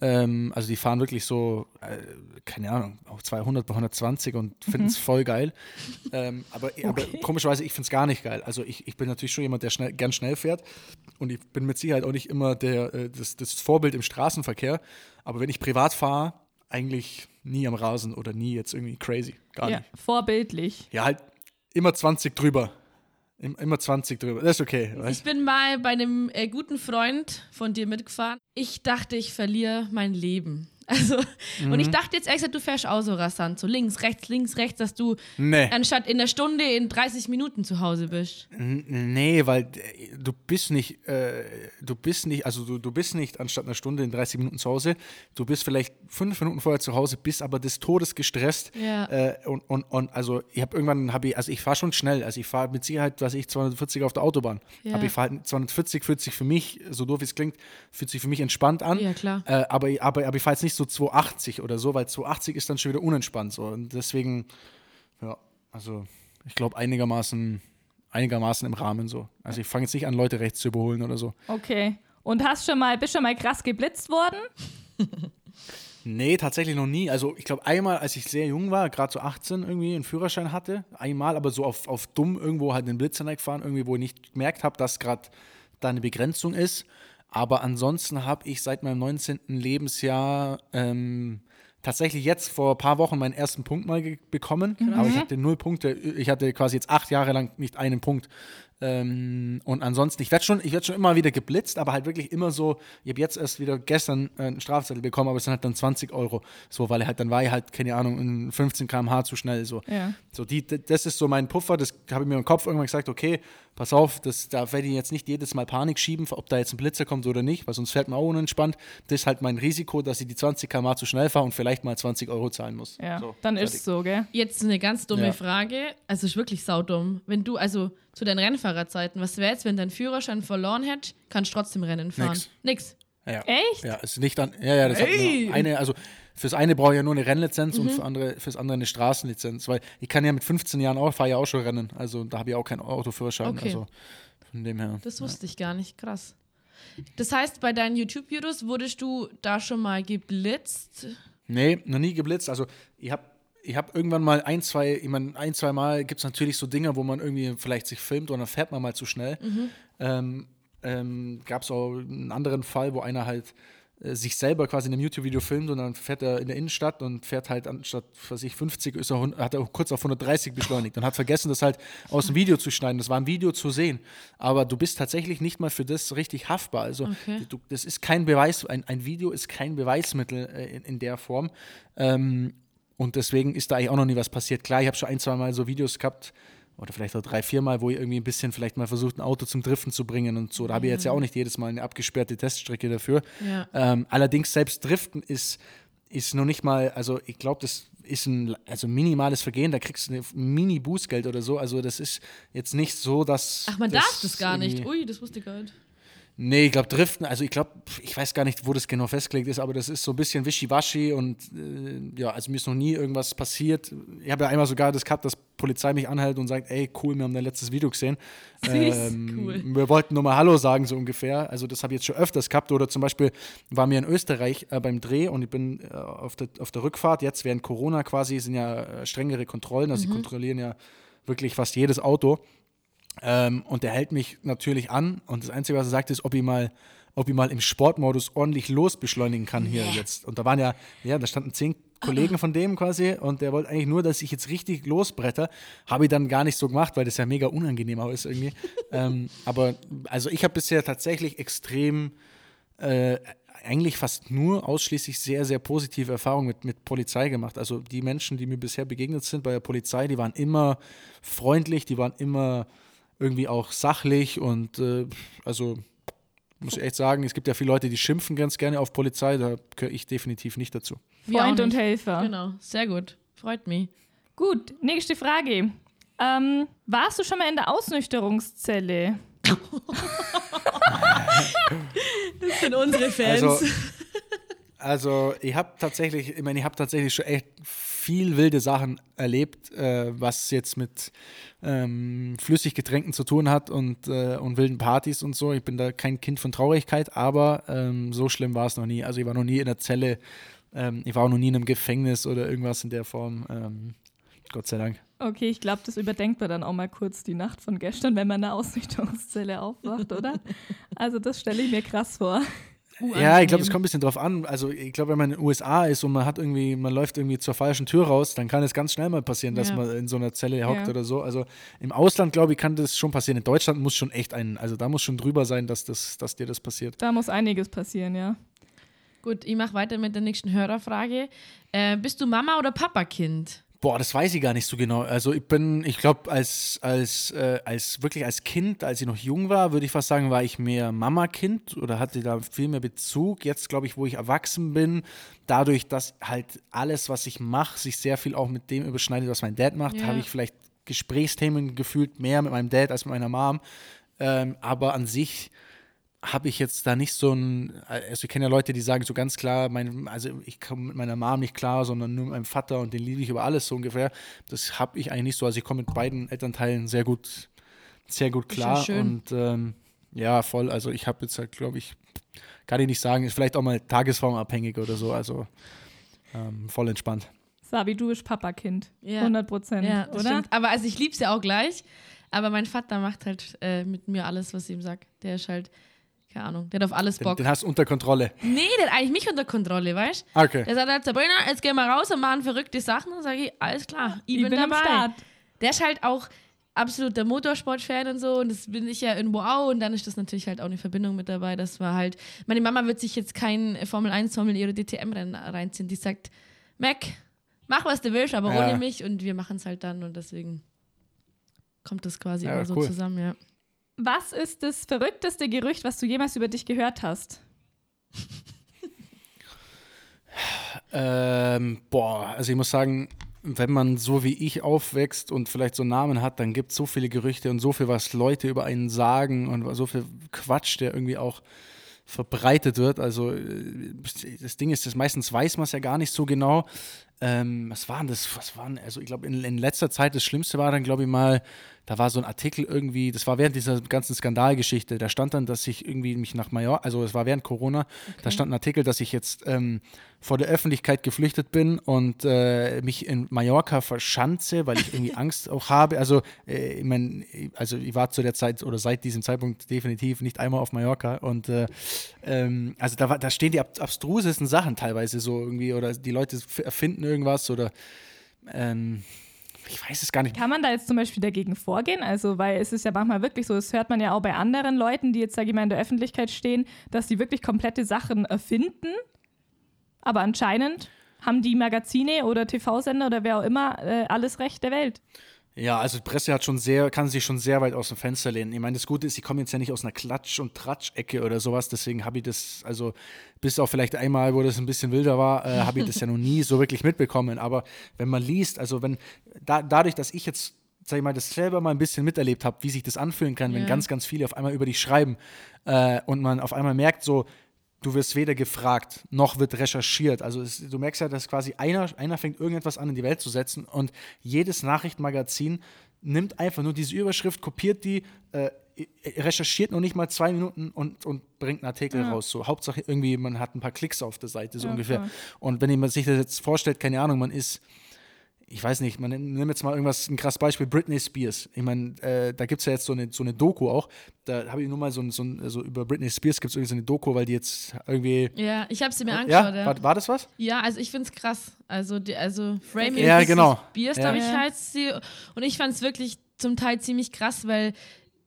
Ähm, also die fahren wirklich so, äh, keine Ahnung, auf 200 bei 120 und finden es voll geil. Ähm, aber, aber komischerweise, ich finde es gar nicht geil. Also ich, ich bin natürlich schon jemand, der schnell, gern schnell fährt und ich bin mit Sicherheit auch nicht immer der, äh, das, das Vorbild im Straßenverkehr. Aber wenn ich privat fahre, eigentlich nie am Rasen oder nie jetzt irgendwie crazy. Gar Ja, nicht. vorbildlich. Ja, halt immer 20 drüber. Im- Immer 20 drüber. Das ist okay. Weißt? Ich bin mal bei einem äh, guten Freund von dir mitgefahren. Ich dachte, ich verliere mein Leben. Also, und Mhm. ich dachte jetzt extra, du fährst auch so rasant, so links, rechts, links, rechts, dass du Nee. anstatt in der Stunde in 30 Minuten zu Hause bist. Nee, weil äh, du bist nicht, äh, du bist nicht, also du, du bist nicht anstatt einer Stunde in 30 Minuten zu Hause, du bist vielleicht fünf Minuten vorher zu Hause, bist aber des Todes gestresst. Ja. Äh, und, und, und also ich habe irgendwann, habe ich, also ich fahre schon schnell, also ich fahre mit Sicherheit, was ich, 240 auf der Autobahn. Ja. Aber ich fahre halt 240, fühlt sich für mich, so doof wie es klingt, fühlt sich für mich entspannt an. Ja, klar. Äh, aber, aber, aber ich fahre jetzt nicht so 280 oder so, weil 280 ist dann schon wieder unentspannt. So. Und deswegen, ja, also ich glaube einigermaßen, einigermaßen im Rahmen so. Also ich fange jetzt nicht an, Leute rechts zu überholen oder so. Okay. Und hast schon mal, bist schon mal krass geblitzt worden? Nee, tatsächlich noch nie. Also ich glaube einmal, als ich sehr jung war, gerade so 18 irgendwie, einen Führerschein hatte, einmal, aber so auf, auf dumm irgendwo halt den Blitzer gefahren, irgendwie, wo ich nicht gemerkt habe, dass gerade da eine Begrenzung ist. Aber ansonsten habe ich seit meinem 19. Lebensjahr ähm, tatsächlich jetzt vor ein paar Wochen meinen ersten Punkt mal bekommen. Aber ich hatte null Punkte. Ich hatte quasi jetzt acht Jahre lang nicht einen Punkt. Ähm, und ansonsten, ich werde schon, ich werd schon immer wieder geblitzt, aber halt wirklich immer so, ich habe jetzt erst wieder gestern äh, einen Strafzettel bekommen, aber es sind halt dann 20 Euro. So, weil er halt, dann war ich halt, keine Ahnung, in 15 km/h zu schnell. So, Ja. so die, das ist so mein Puffer, das habe ich mir im Kopf irgendwann gesagt, okay, pass auf, das, da werde ich jetzt nicht jedes Mal Panik schieben, ob da jetzt ein Blitzer kommt oder nicht, weil sonst fährt man auch unentspannt. Das ist halt mein Risiko, dass ich die 20 km/h zu schnell fahre und vielleicht mal 20 Euro zahlen muss. Ja, so, dann fertig. ist es so, gell? Jetzt eine ganz dumme Ja. Frage. Also ist wirklich saudumm. Wenn du, also zu deinen Rennfahrerzeiten, was wäre jetzt, wenn dein Führerschein verloren hättest, kannst du trotzdem Rennen fahren? Nix. Nix. Ja. Echt? Ja, ist nicht an. Ja, ja, das Ey! hat nur eine, also fürs eine brauche ich ja nur eine Rennlizenz Mhm. und für andere, fürs andere eine Straßenlizenz, weil ich kann ja mit 15 Jahren auch, fahre ja auch schon Rennen, also da habe ich auch keinen Autoführerschein, Okay. also von dem her. Das wusste ich gar nicht. Krass. Das heißt, bei deinen YouTube-Videos wurdest du da schon mal geblitzt? Nee, noch nie geblitzt. Also ich habe ich hab irgendwann mal ein, zwei, ich mein, ein, zwei Mal gibt es natürlich so Dinge, wo man irgendwie vielleicht sich filmt und dann fährt man mal zu schnell. Ähm, ähm, Gab es auch einen anderen Fall, wo einer halt äh, sich selber quasi in einem YouTube-Video filmt und dann fährt er in der Innenstadt und fährt halt anstatt, was ich, 50, ist er, hat er kurz auf 130 beschleunigt und hat vergessen, das halt aus dem Video zu schneiden. Das war im Video zu sehen. Aber du bist tatsächlich nicht mal für das richtig haftbar. Also Okay. du, das ist kein Beweis, ein, ein Video ist kein Beweismittel äh, in, in der Form. Ähm, und deswegen ist da eigentlich auch noch nie was passiert. Klar, ich habe schon ein, zwei Mal so Videos gehabt, oder vielleicht auch drei, vier Mal, wo ich irgendwie ein bisschen vielleicht mal versucht, ein Auto zum Driften zu bringen und so. Da habe ich jetzt ja auch nicht jedes Mal eine abgesperrte Teststrecke dafür. Ja. Ähm, allerdings selbst Driften ist, ist noch nicht mal, also ich glaube, das ist ein also minimales Vergehen, da kriegst du ein Mini-Bußgeld oder so. Also das ist jetzt nicht so, dass. Ach, man darf das gar nicht. Ui, das wusste ich gar nicht. Nee, ich glaube Driften, also ich glaube, ich weiß gar nicht, wo das genau festgelegt ist, aber das ist so ein bisschen wischiwaschi und äh, ja, also mir ist noch nie irgendwas passiert. Ich habe ja einmal sogar das gehabt, dass Polizei mich anhält und sagt, ey, cool, wir haben dein letztes Video gesehen. Ähm, cool. Wir wollten nur mal Hallo sagen, so ungefähr. Also das habe ich jetzt schon öfters gehabt. Oder zum Beispiel waren wir in Österreich äh, beim Dreh und ich bin äh, auf, der, auf der Rückfahrt, jetzt während Corona quasi, sind ja äh, strengere Kontrollen, also sie kontrollieren ja wirklich fast jedes Auto. Ähm, und der hält mich natürlich an und das Einzige, was er sagt, ist, ob ich mal, ob ich mal im Sportmodus ordentlich losbeschleunigen kann hier jetzt. Und da waren ja, ja, da standen zehn Kollegen von dem quasi und der wollte eigentlich nur, dass ich jetzt richtig losbretter. Habe ich dann gar nicht so gemacht, weil das ja mega unangenehm auch ist irgendwie. ähm, aber also ich habe bisher tatsächlich extrem äh, eigentlich fast nur ausschließlich sehr, sehr positive Erfahrungen mit, mit Polizei gemacht. Also die Menschen, die mir bisher begegnet sind bei der Polizei, die waren immer freundlich, die waren immer irgendwie auch sachlich und äh, also muss ich echt sagen, es gibt ja viele Leute, die schimpfen ganz gerne auf Polizei, da gehöre ich definitiv nicht dazu. Freund und. Helfer. Genau, sehr gut. Freut mich. Gut, nächste Frage. Ähm, warst du schon mal in der Ausnüchterungszelle? Das sind unsere Fans. Also, also ich habe tatsächlich, ich meine, ich habe tatsächlich schon echt viel wilde Sachen erlebt, äh, was jetzt mit ähm, Flüssiggetränken zu tun hat und, äh, und wilden Partys und so. Ich bin da kein Kind von Traurigkeit, aber ähm, so schlimm war es noch nie. Also ich war noch nie in der Zelle, ähm, ich war auch noch nie in einem Gefängnis oder irgendwas in der Form. Ähm, Gott sei Dank. Okay, ich glaube, das überdenkt man dann auch mal kurz die Nacht von gestern, wenn man in der Ausnüchterungszelle aufwacht, oder? Also das stelle ich mir krass vor. Ja, ich glaube, es kommt ein bisschen drauf an. Also ich glaube, wenn man in den USA ist und man hat irgendwie, man läuft irgendwie zur falschen Tür raus, dann kann es ganz schnell mal passieren, dass Ja. man in so einer Zelle hockt Ja. oder so. Also im Ausland, glaube ich, kann das schon passieren. In Deutschland muss schon echt ein, also da muss schon drüber sein, dass, das, dass dir das passiert. Da muss einiges passieren, ja. Gut, ich mache weiter mit der nächsten Hörerfrage. Äh, bist du Mama oder Papakind? Boah, das weiß ich gar nicht so genau. Also ich bin, ich glaube, als, als, äh, als wirklich als Kind, als ich noch jung war, würde ich fast sagen, war ich mehr Mama-Kind oder hatte da viel mehr Bezug. Jetzt, glaube ich, wo ich erwachsen bin, dadurch, dass halt alles, was ich mache, sich sehr viel auch mit dem überschneidet, was mein Dad macht, Ja. habe ich vielleicht Gesprächsthemen gefühlt mehr mit meinem Dad als mit meiner Mom. Ähm, aber an sich habe ich jetzt da nicht so ein, also ich kenne ja Leute, die sagen so ganz klar, mein, also ich komme mit meiner Mom nicht klar, sondern nur mit meinem Vater und den liebe ich über alles so ungefähr. Das habe ich eigentlich nicht so. Also ich komme mit beiden Elternteilen sehr gut, sehr gut Ist ja klar. schön. Und ähm, ja, voll. Also ich habe jetzt halt, glaube ich, kann ich nicht sagen, ist vielleicht auch mal tagesformabhängig oder so. Also ähm, voll entspannt. Sabi, du bist Papakind. Ja. 100 Prozent, Ja, oder? stimmt. Aber also ich liebe es ja auch gleich. Aber mein Vater macht halt äh, mit mir alles, was ich ihm sage. Der ist halt, keine Ahnung, der hat auf alles Den, Bock. den hast du unter Kontrolle. Nee, der hat eigentlich mich unter Kontrolle, weißt du? Okay. Der sagt halt, Sabrina, jetzt gehen wir raus und machen verrückte Sachen. Dann sage ich, alles klar, ich, bin, am dabei. Start. Der ist halt auch absoluter Motorsport-Fan und so und das bin ich ja irgendwo auch und dann ist das natürlich halt auch eine Verbindung mit dabei, dass man halt, meine Mama wird sich jetzt kein Formel 1 Formel ihre DTM-Rennen reinziehen, die sagt, Mac, mach was du willst, aber Ja. ohne mich und wir machen es halt dann und deswegen kommt das quasi Ja, immer so cool. zusammen, ja. Was ist das verrückteste Gerücht, was du jemals über dich gehört hast? Ähm, boah, also ich muss sagen, wenn man so wie ich aufwächst und vielleicht so einen Namen hat, dann gibt es so viele Gerüchte und so viel, was Leute über einen sagen und so viel Quatsch, der irgendwie auch verbreitet wird. Also äh, das Ding ist, das meistens weiß man es ja gar nicht so genau. Ähm, was waren das? Was waren, also ich glaube, in, in letzter Zeit das Schlimmste war dann, glaube ich, mal, da war so ein Artikel irgendwie, das war während dieser ganzen Skandalgeschichte, da stand dann, dass ich irgendwie mich nach Mallorca, also es war während Corona, da stand ein Artikel, dass ich jetzt ähm, vor der Öffentlichkeit geflüchtet bin und äh, mich in Mallorca verschanze, weil ich irgendwie Angst auch habe. Also, äh, ich mein, also ich war zu der Zeit oder seit diesem Zeitpunkt definitiv nicht einmal auf Mallorca und äh, ähm, also da, da stehen die ab abstrusesten Sachen teilweise so irgendwie oder die Leute erfinden irgendwas oder ähm, ich weiß es gar nicht. Kann man da jetzt zum Beispiel dagegen vorgehen? Also, weil es ist ja manchmal wirklich so, das hört man ja auch bei anderen Leuten, die jetzt, sage ich mal, in der Öffentlichkeit stehen, dass sie wirklich komplette Sachen erfinden. Aber anscheinend haben die Magazine oder TV-Sender oder wer auch immer äh, alles Recht der Welt. Ja, also die Presse hat schon sehr, kann sich schon sehr weit aus dem Fenster lehnen. Ich meine, das Gute ist, ich komme jetzt ja nicht aus einer Klatsch- und Tratsch-Ecke oder sowas, deswegen habe ich das, also bis auch vielleicht einmal, wo das ein bisschen wilder war, äh, habe ich das ja noch nie so wirklich mitbekommen. Aber wenn man liest, also wenn, da, dadurch, dass ich jetzt sag ich mal, das selber mal ein bisschen miterlebt habe, wie sich das anfühlen kann, wenn Ja. ganz, ganz viele auf einmal über dich schreiben äh, und man auf einmal merkt, so, du wirst weder gefragt, noch wird recherchiert. Also es, du merkst ja, dass quasi einer, einer fängt irgendetwas an in die Welt zu setzen und jedes Nachrichtenmagazin nimmt einfach nur diese Überschrift, kopiert die, äh, recherchiert noch nicht mal zwei Minuten und, und bringt einen Artikel raus. So, Hauptsache irgendwie, man hat ein paar Klicks auf der Seite, so ungefähr. Und wenn man sich das jetzt vorstellt, keine Ahnung, man ist ich weiß nicht, man nimmt jetzt mal irgendwas, ein krasses Beispiel, Britney Spears. Ich meine, äh, da gibt es ja jetzt so eine, so eine Doku auch. Da habe ich nur mal so ein, so ein, also über Britney Spears gibt es irgendwie so eine Doku, weil die jetzt irgendwie. Ja, ich habe sie mir angeschaut. Ja, war, war das was? ja also ich finde es krass. Also, die, also Framing Ja, genau. Spears, Ja. glaube ich, heißt sie. Und ich fand es wirklich zum Teil ziemlich krass, weil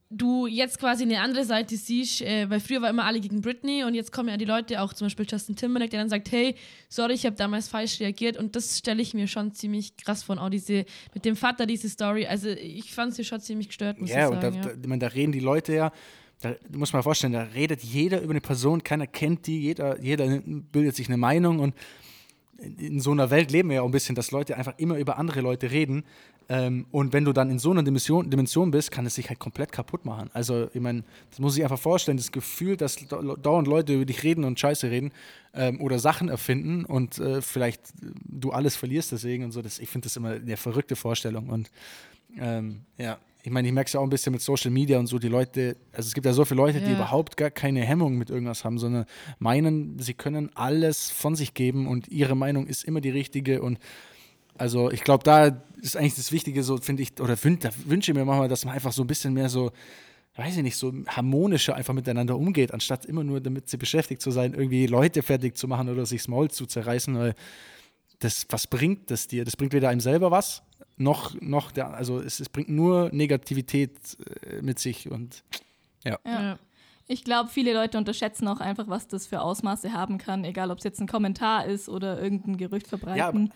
du jetzt quasi eine andere Seite siehst, äh, weil früher war immer alle gegen Britney und jetzt kommen ja die Leute, auch zum Beispiel Justin Timberlake, der dann sagt, hey, sorry, ich habe damals falsch reagiert und das stelle ich mir schon ziemlich krass vor, auch diese, mit dem Vater diese Story, also ich fand sie schon ziemlich gestört, muss Ja, ich und da, sagen. da, ja. ich meine, da reden die Leute ja, da muss man vorstellen, da redet jeder über eine Person, keiner kennt die, jeder, jeder bildet sich eine Meinung und in- so einer Welt leben wir ja auch ein bisschen, dass Leute einfach immer über andere Leute reden. Ähm, und wenn du dann in so einer Dimension, Dimension bist, kann es sich halt komplett kaputt machen. Also, ich meine, das muss ich einfach vorstellen, das Gefühl, dass dau- dauernd Leute über dich reden und Scheiße reden ähm, oder Sachen erfinden und äh, vielleicht äh, du alles verlierst deswegen und so. Das, ich finde das immer eine verrückte Vorstellung. Und ähm, ja, ich meine, ich merke es ja auch ein bisschen mit Social Media und so, die Leute, also es gibt ja so viele Leute, die Ja. überhaupt gar keine Hemmung mit irgendwas haben, sondern meinen, sie können alles von sich geben und ihre Meinung ist immer die richtige und also ich glaube, da ist eigentlich das Wichtige, so finde ich, oder wün, wünsche ich mir manchmal, dass man einfach so ein bisschen mehr so, weiß ich nicht, so harmonischer einfach miteinander umgeht, anstatt immer nur damit sie beschäftigt zu sein, irgendwie Leute fertig zu machen oder sich das Maul zu zerreißen, weil das, was bringt das dir? Das bringt weder einem selber was, noch, noch der, also es, es bringt nur Negativität äh, mit sich und ja. Ja. Ich glaube, viele Leute unterschätzen auch einfach, was das für Ausmaße haben kann, egal ob es jetzt ein Kommentar ist oder irgendein Gerücht verbreiten.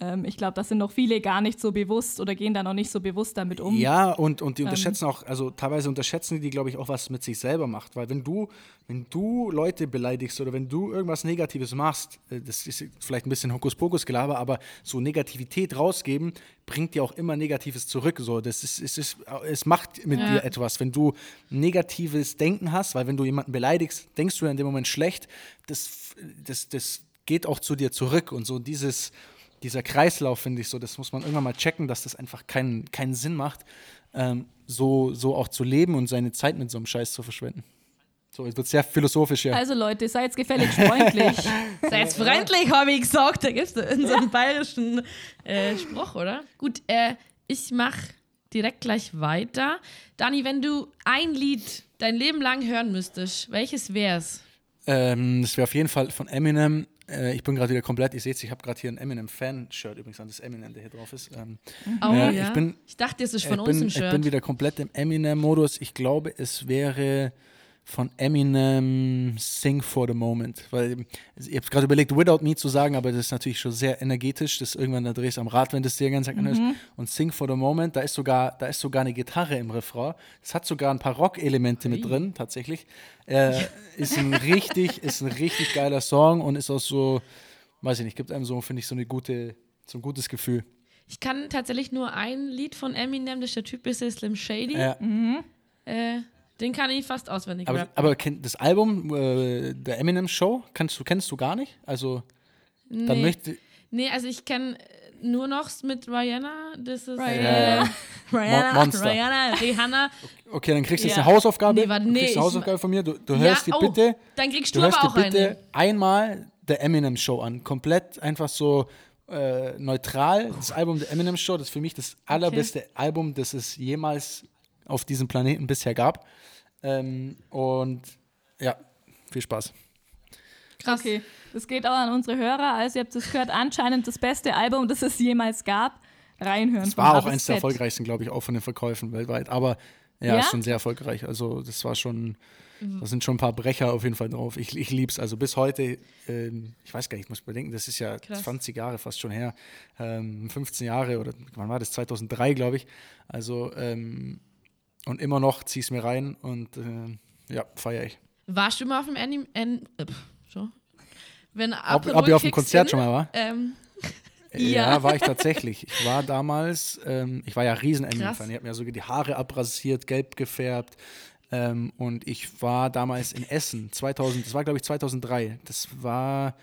Ähm, ich glaube, das sind noch viele gar nicht so bewusst oder gehen da noch nicht so bewusst damit um. Ja, und, und die unterschätzen auch, also teilweise unterschätzen die, glaube ich, auch, was mit sich selber macht. Weil wenn du, wenn du Leute beleidigst oder wenn du irgendwas Negatives machst, äh, das ist vielleicht ein bisschen Hokuspokus-Gelaber, aber so Negativität rausgeben, bringt dir auch immer Negatives zurück. So, das ist, es, ist, es macht mit Ja. dir etwas. Wenn du negatives Denken hast, weil wenn du jemanden beleidigst, denkst du ja in dem Moment schlecht, das, das, das geht auch zu dir zurück. Und so dieses, dieser Kreislauf, finde ich so, das muss man irgendwann mal checken, dass das einfach keinen, keinen Sinn macht, ähm, so, so auch zu leben und seine Zeit mit so einem Scheiß zu verschwenden. So, jetzt wird sehr philosophisch hier. Also Leute, seid gefälligst freundlich. Seid freundlich, habe ich gesagt. Da gibt es so einen bayerischen äh, Spruch, oder? Gut, äh, ich mache direkt gleich weiter. Dani, wenn du ein Lied dein Leben lang hören müsstest, welches wär's? Ähm, das wäre auf jeden Fall von Eminem. Äh, ich bin gerade wieder komplett, ihr seht ich habe gerade hier ein Eminem-Fan-Shirt übrigens an, das Eminem, der hier drauf ist. Ähm, Oh, Ja, ja. ich bin- ich dachte, es ist von ich, uns bin, ein ich bin Shirt. wieder komplett im Eminem-Modus. Ich glaube, es wäre von Eminem Sing for the Moment. Weil ich habe gerade überlegt, Without Me zu sagen, aber das ist natürlich schon sehr energetisch. Das ist irgendwann, da drehst du am Rad, wenn das dir ganz anhörst. Und Sing for the Moment, da ist sogar, da ist sogar eine Gitarre im Refrain. Es hat sogar ein paar Rock-Elemente mit drin, tatsächlich. Äh, ist ein richtig, ist ein richtig geiler Song und ist auch so, weiß ich nicht, gibt einem so, finde ich, so eine gute, so ein gutes Gefühl. Ich kann tatsächlich nur ein Lied von Eminem, das ist der typische Slim Shady. Ja. Äh, Den kann ich fast auswendig Aber, aber kennt das Album äh, der Eminem Show kennst du kennst du gar nicht? Also dann Nee. möchte Nee, also ich kenne nur noch mit Rihanna. Das ist Rihanna. Äh, Rihanna, Mon- Monster. Rihanna, Rihanna. Okay, dann kriegst du jetzt Ja. eine Hausaufgabe. Nee, warte, du nee, kriegst ich eine Hausaufgabe von mir. Du, du Ja, hörst dir oh, bitte, Dann kriegst du du, hörst aber auch bitte eine. einmal der Eminem Show an. Komplett einfach so äh, neutral. Das Album der Eminem Show, das ist für mich das allerbeste Album, das es jemals auf diesem Planeten bisher gab. Ähm, und ja, viel Spaß. Krass. Okay, das geht auch an unsere Hörer. Also ihr habt es gehört, anscheinend das beste Album, das es jemals gab. Reinhören. Es war auch eins der erfolgreichsten, glaube ich, auch von den Verkäufen weltweit. Aber ja, Ja? ist schon sehr erfolgreich. Also das war schon, Mhm. da sind schon ein paar Brecher auf jeden Fall drauf. Ich, ich liebe es. Also bis heute, ähm, ich weiß gar nicht, ich muss bedenken, das ist ja Krass. 20 Jahre fast schon her. Ähm, 15 Jahre oder wann war das? 2003, glaube ich. Also ähm, und immer noch ziehe ich es mir rein und äh, ja, feiere ich. Warst du mal auf dem Anim... An, äh, so. Wenn Ob, ob ihr auf dem Konzert in, schon mal war? Ähm, Ja. Ja. war ich tatsächlich. Ich war damals, ähm, ich war ja riesen. Eminem-Fan. Ich habe mir sogar die Haare abrasiert, gelb gefärbt. Ähm, und ich war damals in Essen, 2000, das war glaube ich 2003. Das war,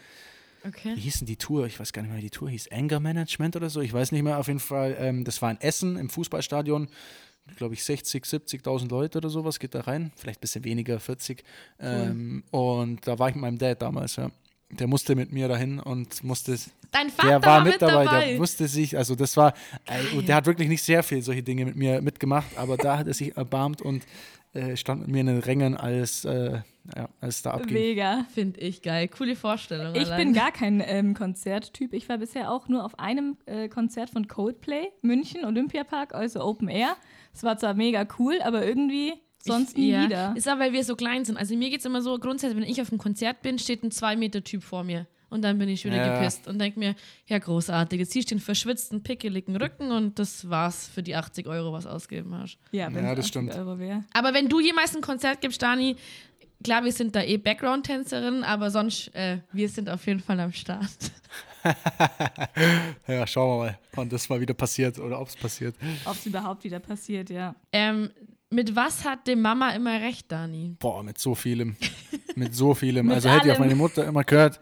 okay. wie hieß denn die Tour? Ich weiß gar nicht mehr, wie die Tour hieß. Anger Management oder so? Ich weiß nicht mehr. Auf jeden Fall, ähm, das war in Essen im Fußballstadion. Glaube ich 60, 70.000 Leute oder sowas geht da rein. Vielleicht ein bisschen weniger, 40. Ähm, und da war ich mit meinem Dad damals, ja. Der musste mit mir dahin und musste Dein Vater der war war mit dabei, dabei. der wusste sich, also das war, äh, der hat wirklich nicht sehr viel solche Dinge mit mir mitgemacht, aber da hat er sich erbarmt und äh, stand mit mir in den Rängen, als, äh, ja, als es da abging. Mega. Finde ich geil. Coole Vorstellung. Ich allein. bin gar kein ähm, Konzerttyp. Ich war bisher auch nur auf einem äh, Konzert von Coldplay, München, Olympiapark, also Open Air. Es war zwar mega cool, aber irgendwie sonst nie ja. wieder. Ist aber, weil wir so klein sind. Also mir geht es immer so, grundsätzlich, wenn ich auf einem Konzert bin, steht ein 2-Meter-Typ vor mir. Und dann bin ich wieder Ja. gepisst und denke mir, ja, großartig. Jetzt siehst du den verschwitzten, pickeligen Rücken und das war's für die 80 Euro, was ausgeben hast. Ja, wenn Ja, das 80 stimmt. Euro wäre. Aber wenn du jemals ein Konzert gibst, Dani, klar, wir sind da eh Background-Tänzerinnen, aber sonst, äh, wir sind auf jeden Fall am Start. Ja, schauen wir mal, wann das mal wieder passiert oder ob es passiert. Ob es überhaupt wieder passiert, ja. Ähm, mit was hat die Mama immer recht, Dani? Boah, mit so vielem. mit so vielem. Mit also hätte ich auf meine Mutter immer gehört.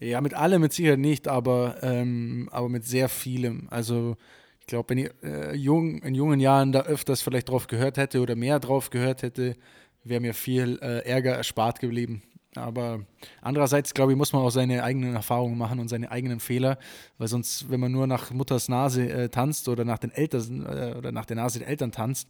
Ja, mit allem mit Sicherheit nicht, aber, ähm, aber mit sehr vielem. Also ich glaube, wenn ich äh, jung, in jungen Jahren da öfters vielleicht drauf gehört hätte oder mehr drauf gehört hätte, wäre mir viel äh, Ärger erspart geblieben. Aber andererseits, glaube ich, muss man auch seine eigenen Erfahrungen machen und seine eigenen Fehler, weil sonst, wenn man nur nach Mutters Nase äh, tanzt oder nach den Eltern äh, oder nach der Nase der Eltern tanzt,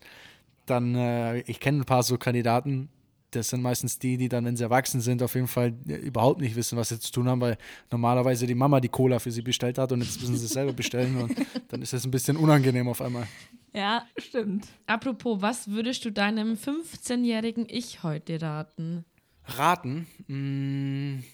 dann, äh, ich kenne ein paar so Kandidaten, das sind meistens die, die dann, wenn sie erwachsen sind, auf jeden Fall äh, überhaupt nicht wissen, was sie zu tun haben, weil normalerweise die Mama die Cola für sie bestellt hat und jetzt müssen sie es selber bestellen und dann ist es ein bisschen unangenehm auf einmal. Ja, stimmt. Apropos, was würdest du deinem 15-jährigen Ich heute raten? Raten? Mm,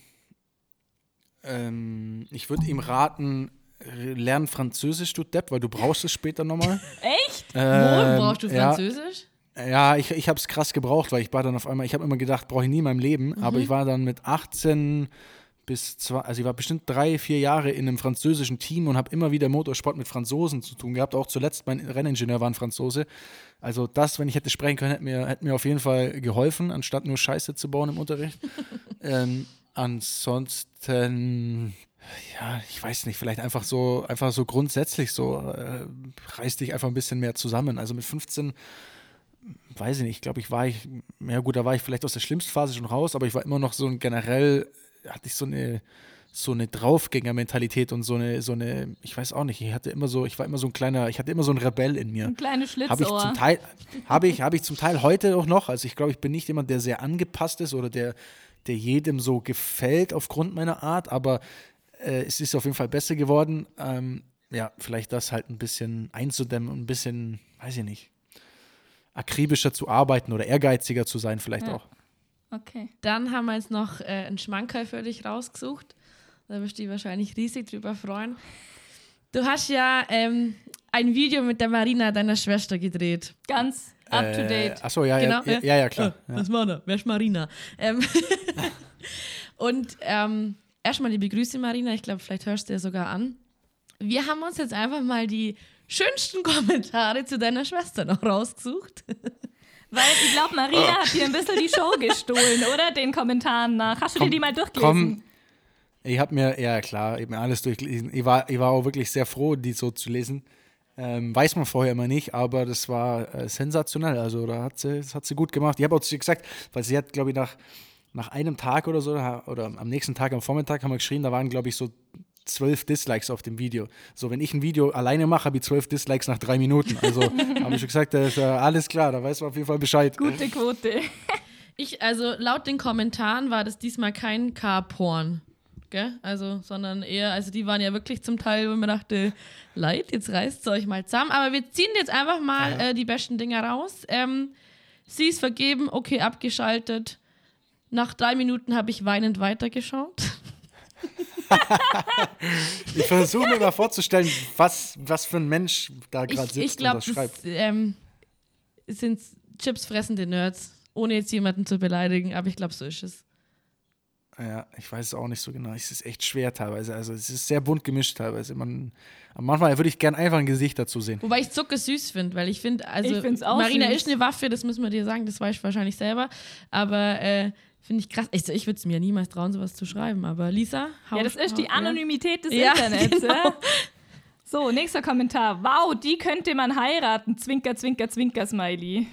ähm, ich würde ihm raten, lern Französisch, du Depp, weil du brauchst es später nochmal. Echt? Wo Ähm, brauchst du ja, Französisch? Ja, ich, ich habe es krass gebraucht, weil ich war dann auf einmal, ich habe immer gedacht, brauche ich nie in meinem Leben, aber ich war dann mit 18 bis zwei, also ich war bestimmt drei, vier Jahre in einem französischen Team und habe immer wieder Motorsport mit Franzosen zu tun gehabt. Auch zuletzt mein Renningenieur war ein Franzose. Also das, wenn ich hätte sprechen können, hätte mir, hätte mir auf jeden Fall geholfen, anstatt nur Scheiße zu bauen im Unterricht. ähm, ansonsten, ja, ich weiß nicht, vielleicht einfach so, einfach so grundsätzlich so, äh, reiß dich einfach ein bisschen mehr zusammen. Also mit 15 weiß ich nicht, ich glaube, ich war ich, ja gut, da war ich vielleicht aus der schlimmsten Phase schon raus, aber ich war immer noch so ein generell, hatte ich so eine, so eine Draufgänger-Mentalität und so eine, so eine, ich weiß auch nicht, ich hatte immer so, ich war immer so ein kleiner, ich hatte immer so ein Rebell in mir. Ein kleines Habe ich zum Schlitzohr. Teil, habe ich, habe ich zum Teil heute auch noch. Also ich glaube, ich bin nicht jemand, der sehr angepasst ist oder der, der jedem so gefällt aufgrund meiner Art, aber äh, es ist auf jeden Fall besser geworden. Ähm, ja, vielleicht das halt ein bisschen einzudämmen und ein bisschen, weiß ich nicht, akribischer zu arbeiten oder ehrgeiziger zu sein, vielleicht Ja. auch. Okay. Dann haben wir jetzt noch äh, einen Schmankerl für dich rausgesucht. Da wirst du dich wahrscheinlich riesig drüber freuen. Du hast ja ähm, ein Video mit der Marina, deiner Schwester, gedreht. Ganz up to date. Äh, achso, ja, ja, Genau, ja, ja, ja, klar. Äh, Ja. Was war da? Wer ist Marina? Ähm und ähm, erstmal liebe Grüße, Marina. Ich glaube, vielleicht hörst du ja sogar an. Wir haben uns jetzt einfach mal die schönsten Kommentare zu deiner Schwester noch rausgesucht. Weil ich glaube, Marina hat dir ein bisschen die Show gestohlen, oder? Den Kommentaren nach. Hast du dir Komm, die mal durchgelesen? Komm, ich habe mir, ja klar, ich hab mir alles durchgelesen. Ich war, ich war auch wirklich sehr froh, die so zu lesen. Ähm, weiß man vorher immer nicht, aber das war äh, sensationell. Also da hat sie, das hat sie gut gemacht. Ich habe auch zu ihr gesagt, weil sie hat, glaube ich, nach, nach einem Tag oder so, oder am nächsten Tag, am Vormittag, haben wir geschrieben, da waren, glaube ich, so zwölf Dislikes auf dem Video. So, wenn ich ein Video alleine mache, habe ich zwölf Dislikes nach drei Minuten. Also habe ich schon gesagt, das ist äh, alles klar, da weiß man auf jeden Fall Bescheid. Gute Quote. Ich, also laut den Kommentaren war das diesmal kein Car-Porn. Gell? Also, sondern eher, also die waren ja wirklich zum Teil, wo man dachte, Leid, jetzt reißt es euch mal zusammen. Aber wir ziehen jetzt einfach mal Ja. äh, die besten Dinger raus. Ähm, sie ist vergeben, okay, abgeschaltet. Nach drei Minuten habe ich weinend weitergeschaut. Ich versuche mir mal vorzustellen, was, was für ein Mensch da gerade Ich, sitzt ich glaube, und das schreibt. das ähm, sind chipsfressende Nerds, ohne jetzt jemanden zu beleidigen, aber ich glaube, so ist es. Ja, ich weiß es auch nicht so genau. Es ist echt schwer teilweise. Also es ist sehr bunt gemischt teilweise. Man, manchmal würde ich gern einfach ein Gesicht dazu sehen. Wobei ich Zucker süß finde, weil ich finde, also Ich Marina süß. ist eine Waffe, das müssen wir dir sagen, das weißt du wahrscheinlich selber. Aber äh, finde ich krass. Ich, ich würde es mir niemals trauen, sowas zu schreiben. Aber Lisa, hau Ja, das ist die Anonymität des Ja, Internets. genau. Ja? So, nächster Kommentar. Wow, die könnte man heiraten. Zwinker, zwinker, zwinker, Smiley.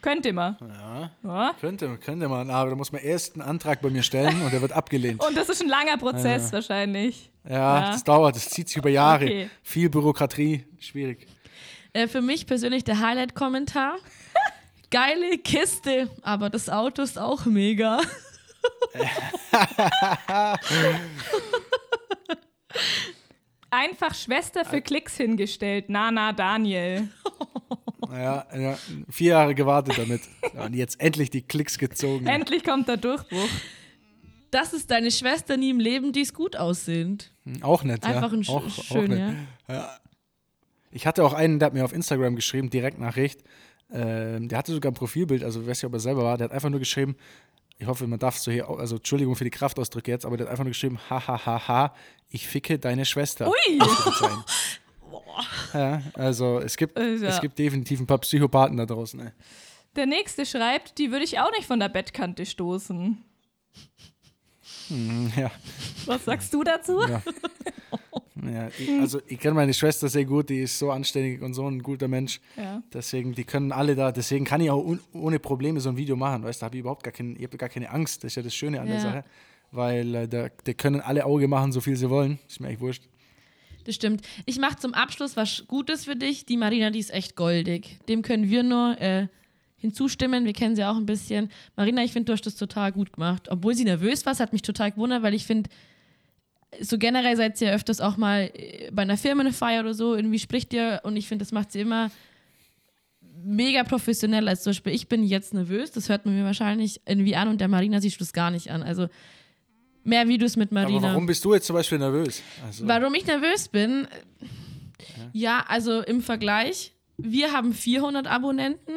Könnte man. Ja, Ja. könnte, könnte man. Aber da muss man erst einen Antrag bei mir stellen und der wird abgelehnt. Und das ist ein langer Prozess wahrscheinlich. Ja, Ja. das dauert, das zieht sich über Jahre. Okay. Viel Bürokratie, schwierig. Äh, für mich persönlich der Highlight-Kommentar. Geile Kiste, aber das Auto ist auch mega. Einfach Schwester für Klicks hingestellt. Nana Daniel. Ja, ja, vier Jahre gewartet damit. Ja, und jetzt endlich die Klicks gezogen. Endlich kommt der Durchbruch. Das ist deine Schwester nie im Leben, die ist gut aussehend. Hm, Auch nett, Einfach ja. ein sch auch, schön, auch ja. nett. Ich hatte auch einen, der hat mir auf Instagram geschrieben, Direktnachricht. Ähm, der hatte sogar ein Profilbild, also ich weiß nicht, ob er selber war. Der hat einfach nur geschrieben, ich hoffe, man darf so hier, auch- also Entschuldigung für die Kraftausdrücke jetzt, aber der hat einfach nur geschrieben, ha, ha, ha, ha, ich ficke deine Schwester. Ui! Ja, also es gibt, Äh, ja. es gibt definitiv ein paar Psychopathen da draußen. Ne? Der nächste schreibt, die würde ich auch nicht von der Bettkante stoßen. Hm, Ja, Was sagst du dazu? ja. ja ich, also ich kenne meine Schwester sehr gut, die ist so anständig und so ein guter Mensch. Ja. Deswegen, die können alle da, deswegen kann ich auch un, ohne Probleme so ein Video machen, weißt du, da habe ich überhaupt gar, kein, ich hab gar keine Angst. Das ist ja das Schöne an der Ja. Sache. Weil äh, da, die können alle Auge machen, so viel sie wollen. Ist mir echt wurscht. Das stimmt. Ich mache zum Abschluss was Gutes für dich. Die Marina, die ist echt goldig. Dem können wir nur äh, hinzustimmen. Wir kennen sie auch ein bisschen. Marina, ich finde, du hast das total gut gemacht. Obwohl sie nervös war, es hat mich total gewundert, weil ich finde, so generell seid ihr ja öfters auch mal äh, bei einer Firmenfeier oder so, irgendwie spricht ihr und ich finde, das macht sie immer mega professionell. Als zum Beispiel, ich bin jetzt nervös, das hört man mir wahrscheinlich irgendwie an und der Marina siehst du das gar nicht an. Also mehr Videos mit Marina. Aber warum bist du jetzt zum Beispiel nervös? Also, Warum ich nervös bin? Ja, also im Vergleich, wir haben 400 Abonnenten,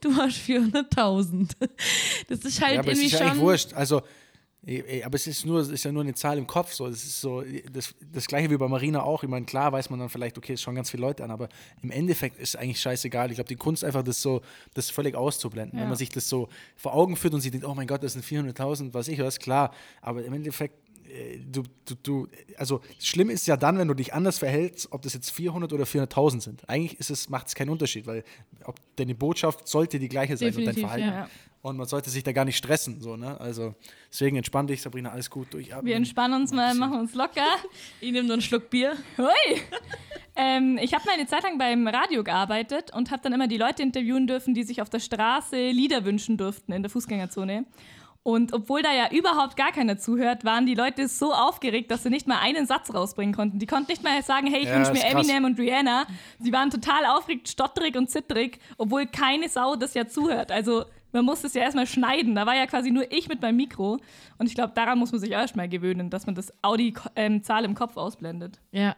du hast 400.000. Das ist halt ja, aber es irgendwie ist ja eigentlich schon. wurscht. Also, aber es ist nur, es ist ja nur eine Zahl im Kopf. So, das ist so das, das gleiche wie bei Marina auch. Ich meine, klar weiß man dann vielleicht, okay, es schauen ganz viele Leute an, aber im Endeffekt ist eigentlich scheißegal. Ich glaube, die Kunst einfach, das so, das völlig auszublenden. Ja. Wenn man sich das so vor Augen führt und sieht, oh mein Gott, das sind 400.000, was ich was, klar. Aber im Endeffekt äh, Du, du, du, also schlimm ist ja dann, wenn du dich anders verhältst, ob das jetzt 400 oder 400.000 sind. Eigentlich ist es, macht es keinen Unterschied, weil ob deine Botschaft sollte die gleiche sein und Definitiv, dein Verhalten. ja. Und man sollte sich da gar nicht stressen. So, ne? Also deswegen entspann dich, Sabrina, alles gut durchatmen. Wir entspannen uns mal, machen uns locker. Ich nehme nur einen Schluck Bier. Hui! ähm, ich habe mal eine Zeit lang beim Radio gearbeitet und habe dann immer die Leute interviewen dürfen, die sich auf der Straße Lieder wünschen durften in der Fußgängerzone. Und obwohl da ja überhaupt gar keiner zuhört, waren die Leute so aufgeregt, dass sie nicht mal einen Satz rausbringen konnten. Die konnten nicht mal sagen, hey, ich Ja, wünsche mir. Eminem und Rihanna. Sie waren total aufgeregt, stotterig und zittrig, obwohl keine Sau das ja zuhört. Also man muss es ja erstmal schneiden. Da war ja quasi nur ich mit meinem Mikro. Und ich glaube, daran muss man sich erstmal gewöhnen, dass man das Audi-Zahl im Kopf ausblendet. Ja.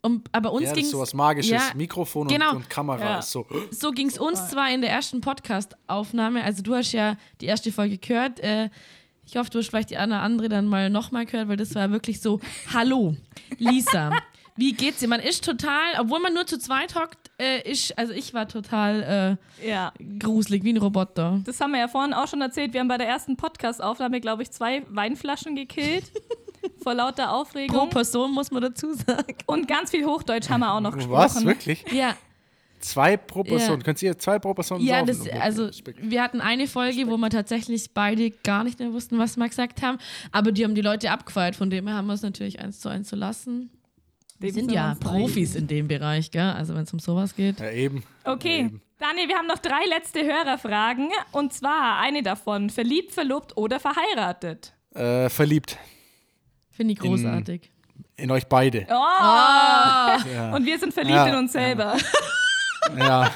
Und, aber uns ja, das ging ist sowas Magisches. Ja, Mikrofon genau. und, und Kamera Ja. ist so. so ging es uns zwar in der ersten Podcast-Aufnahme. Also du hast ja die erste Folge gehört. Äh, ich hoffe, du hast vielleicht die eine oder andere dann mal nochmal gehört, weil das war wirklich so, hallo, Lisa, Wie geht's dir? Man ist total, obwohl man nur zu zweit hockt, äh, ich, also ich war total Ja. äh, gruselig, wie ein Roboter. Das haben wir ja vorhin auch schon erzählt. Wir haben bei der ersten Podcast-Aufnahme, glaube ich, zwei Weinflaschen gekillt. vor lauter Pro Aufregung. Person muss man dazu sagen. Und ganz viel Hochdeutsch haben wir auch noch gesprochen. Was? Wirklich? Ja, Zwei pro Person. Ja. Könnt ihr zwei pro Person ja das, also wir hatten eine Folge, wo wir tatsächlich beide gar nicht mehr wussten, was wir gesagt haben, aber die haben die Leute abgefeiert, von dem her haben wir es natürlich eins zu eins zu lassen. Wir sind ja Profis in dem Bereich, gell? Also wenn es um sowas geht. Ja, eben. Okay, Eben. Daniel, wir haben noch drei letzte Hörerfragen. Und zwar eine davon: Verliebt, verlobt oder verheiratet? Äh, verliebt Finde ich großartig. in euch beide. Oh! Ja. Und wir sind verliebt Ja, in uns selber. ja.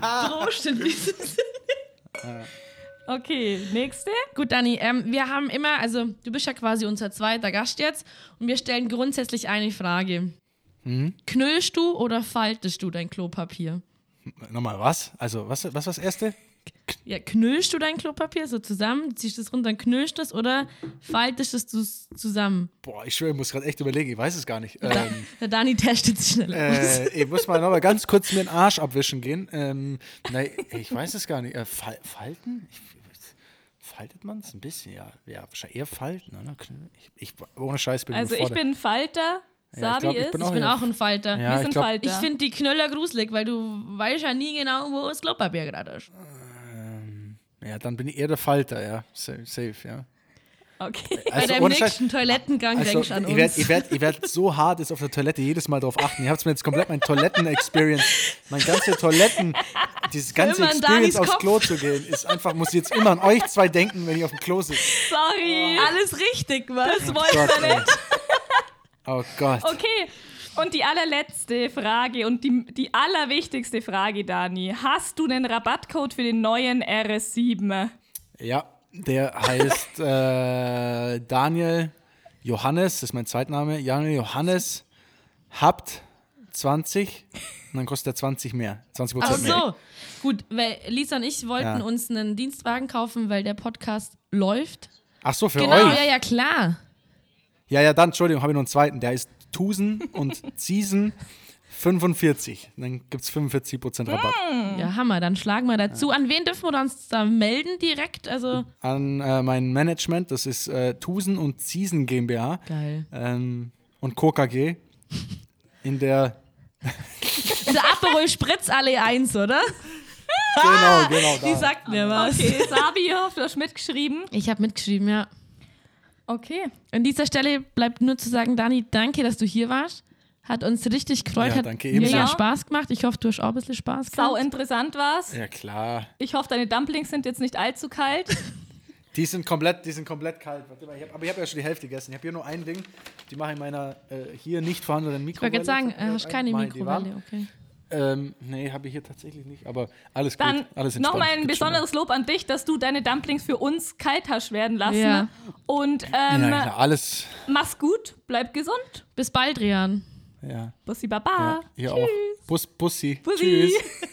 Prost in diesem Okay, nächste. Gut, Dani, ähm, wir haben immer, also du bist ja quasi unser zweiter Gast jetzt und wir stellen grundsätzlich eine Frage. Mhm. Knüllst du oder faltest du dein Klopapier? Nochmal, was? Also, was, was war das erste? Ja, knüllst du dein Klopapier so zusammen, ziehst es runter knüllst es oder faltest es zusammen? Boah, ich schwöre, ich muss gerade echt überlegen, ich weiß es gar nicht. Ähm, Der Dani testet es schnell. äh, ich muss mal nochmal ganz kurz mir den Arsch abwischen gehen. Ähm, nein, ich weiß es gar nicht. Äh, Fal Falten? Ich, faltet man es ein bisschen? Ja, ja, wahrscheinlich eher falten, oder? Ich, ich, ohne Scheiß bin Also ich bin Falter, Ja, ich Sabi glaub, ich ist. bin Ich bin auch ein Falter. Ja, wir sind glaub- Falter. Ich finde die Knüller gruselig, weil du weißt ja nie genau, wo das Klopapier gerade ist. Ja, dann bin ich eher der Falter, ja. Safe, safe ja. Okay. Bei Also, deinem ohne Scheiß- nächsten Toilettengang Also, denkst du an ich uns. werde ich werd, ich werd so hart jetzt auf der Toilette jedes Mal drauf achten. Ihr habt mir jetzt komplett mein Toiletten-Experience, mein ganze Toiletten, dieses ganze Experience aufs Kopf. Klo zu gehen, ist einfach, muss ich jetzt immer an euch zwei denken, wenn ich auf dem Klo sitze. Sorry. Alles richtig, was? Das wir ey. nicht. Oh Gott. Okay. Und die allerletzte Frage und die, die allerwichtigste Frage, Dani. Hast du einen Rabattcode für den neuen RS7? Ja, der heißt äh, Daniel Johannes, das ist mein Zweitname. Daniel Johannes habt 20 und dann kostet er 20 mehr. 20 Ach Prozent mehr. so. Gut, weil Lisa und ich wollten Ja. uns einen Dienstwagen kaufen, weil der Podcast läuft. Ach so, für Genau, euch. ja, ja, klar. Ja, ja, dann, Entschuldigung, habe ich noch einen zweiten. Der ist Tusen und Season 45. Dann gibt es 45% Rabatt. Ja, Hammer. Dann schlagen wir dazu. An wen dürfen wir uns da melden direkt? Also, An äh, mein Management, das ist äh, Tusen und Season GmbH geil. ähm, und KKG in der. Der Aperol Spritz alle eins, oder? Genau, genau. Die Da. sagt mir was. Okay, Sabi, ich hoffe, du hast mitgeschrieben. Ich habe mitgeschrieben, ja. Okay. An dieser Stelle bleibt nur zu sagen, Dani, danke, dass du hier warst. Hat uns richtig gefreut, Ja, hat danke mega ebenso. Spaß gemacht. Ich hoffe, du hast auch ein bisschen Spaß Sau gehabt. interessant war's. Ja, klar. Ich hoffe, deine Dumplings sind jetzt nicht allzu kalt. Die sind komplett, die sind komplett kalt. Warte mal, ich hab, aber ich habe ja schon die Hälfte gegessen. Ich habe hier nur ein Ding. Die mache ich in meiner äh, hier nicht vorhandenen Ich wollte Mikrowelle. gerade sagen, Ja, äh, hast keine. Mikrowelle, okay. Ähm, nee, habe ich hier tatsächlich nicht. Aber alles Dann gut. Alles nochmal ein besonderes Lob an dich, dass du deine Dumplings für uns kalt hast werden lassen. Ja. Und Ja, ähm, ja, alles. mach's gut, bleib gesund. Bis bald, Rian. Ja. Bussi Baba. Ja, ihr Tschüss. auch. Bus, Bussi. Bussi. Tschüss.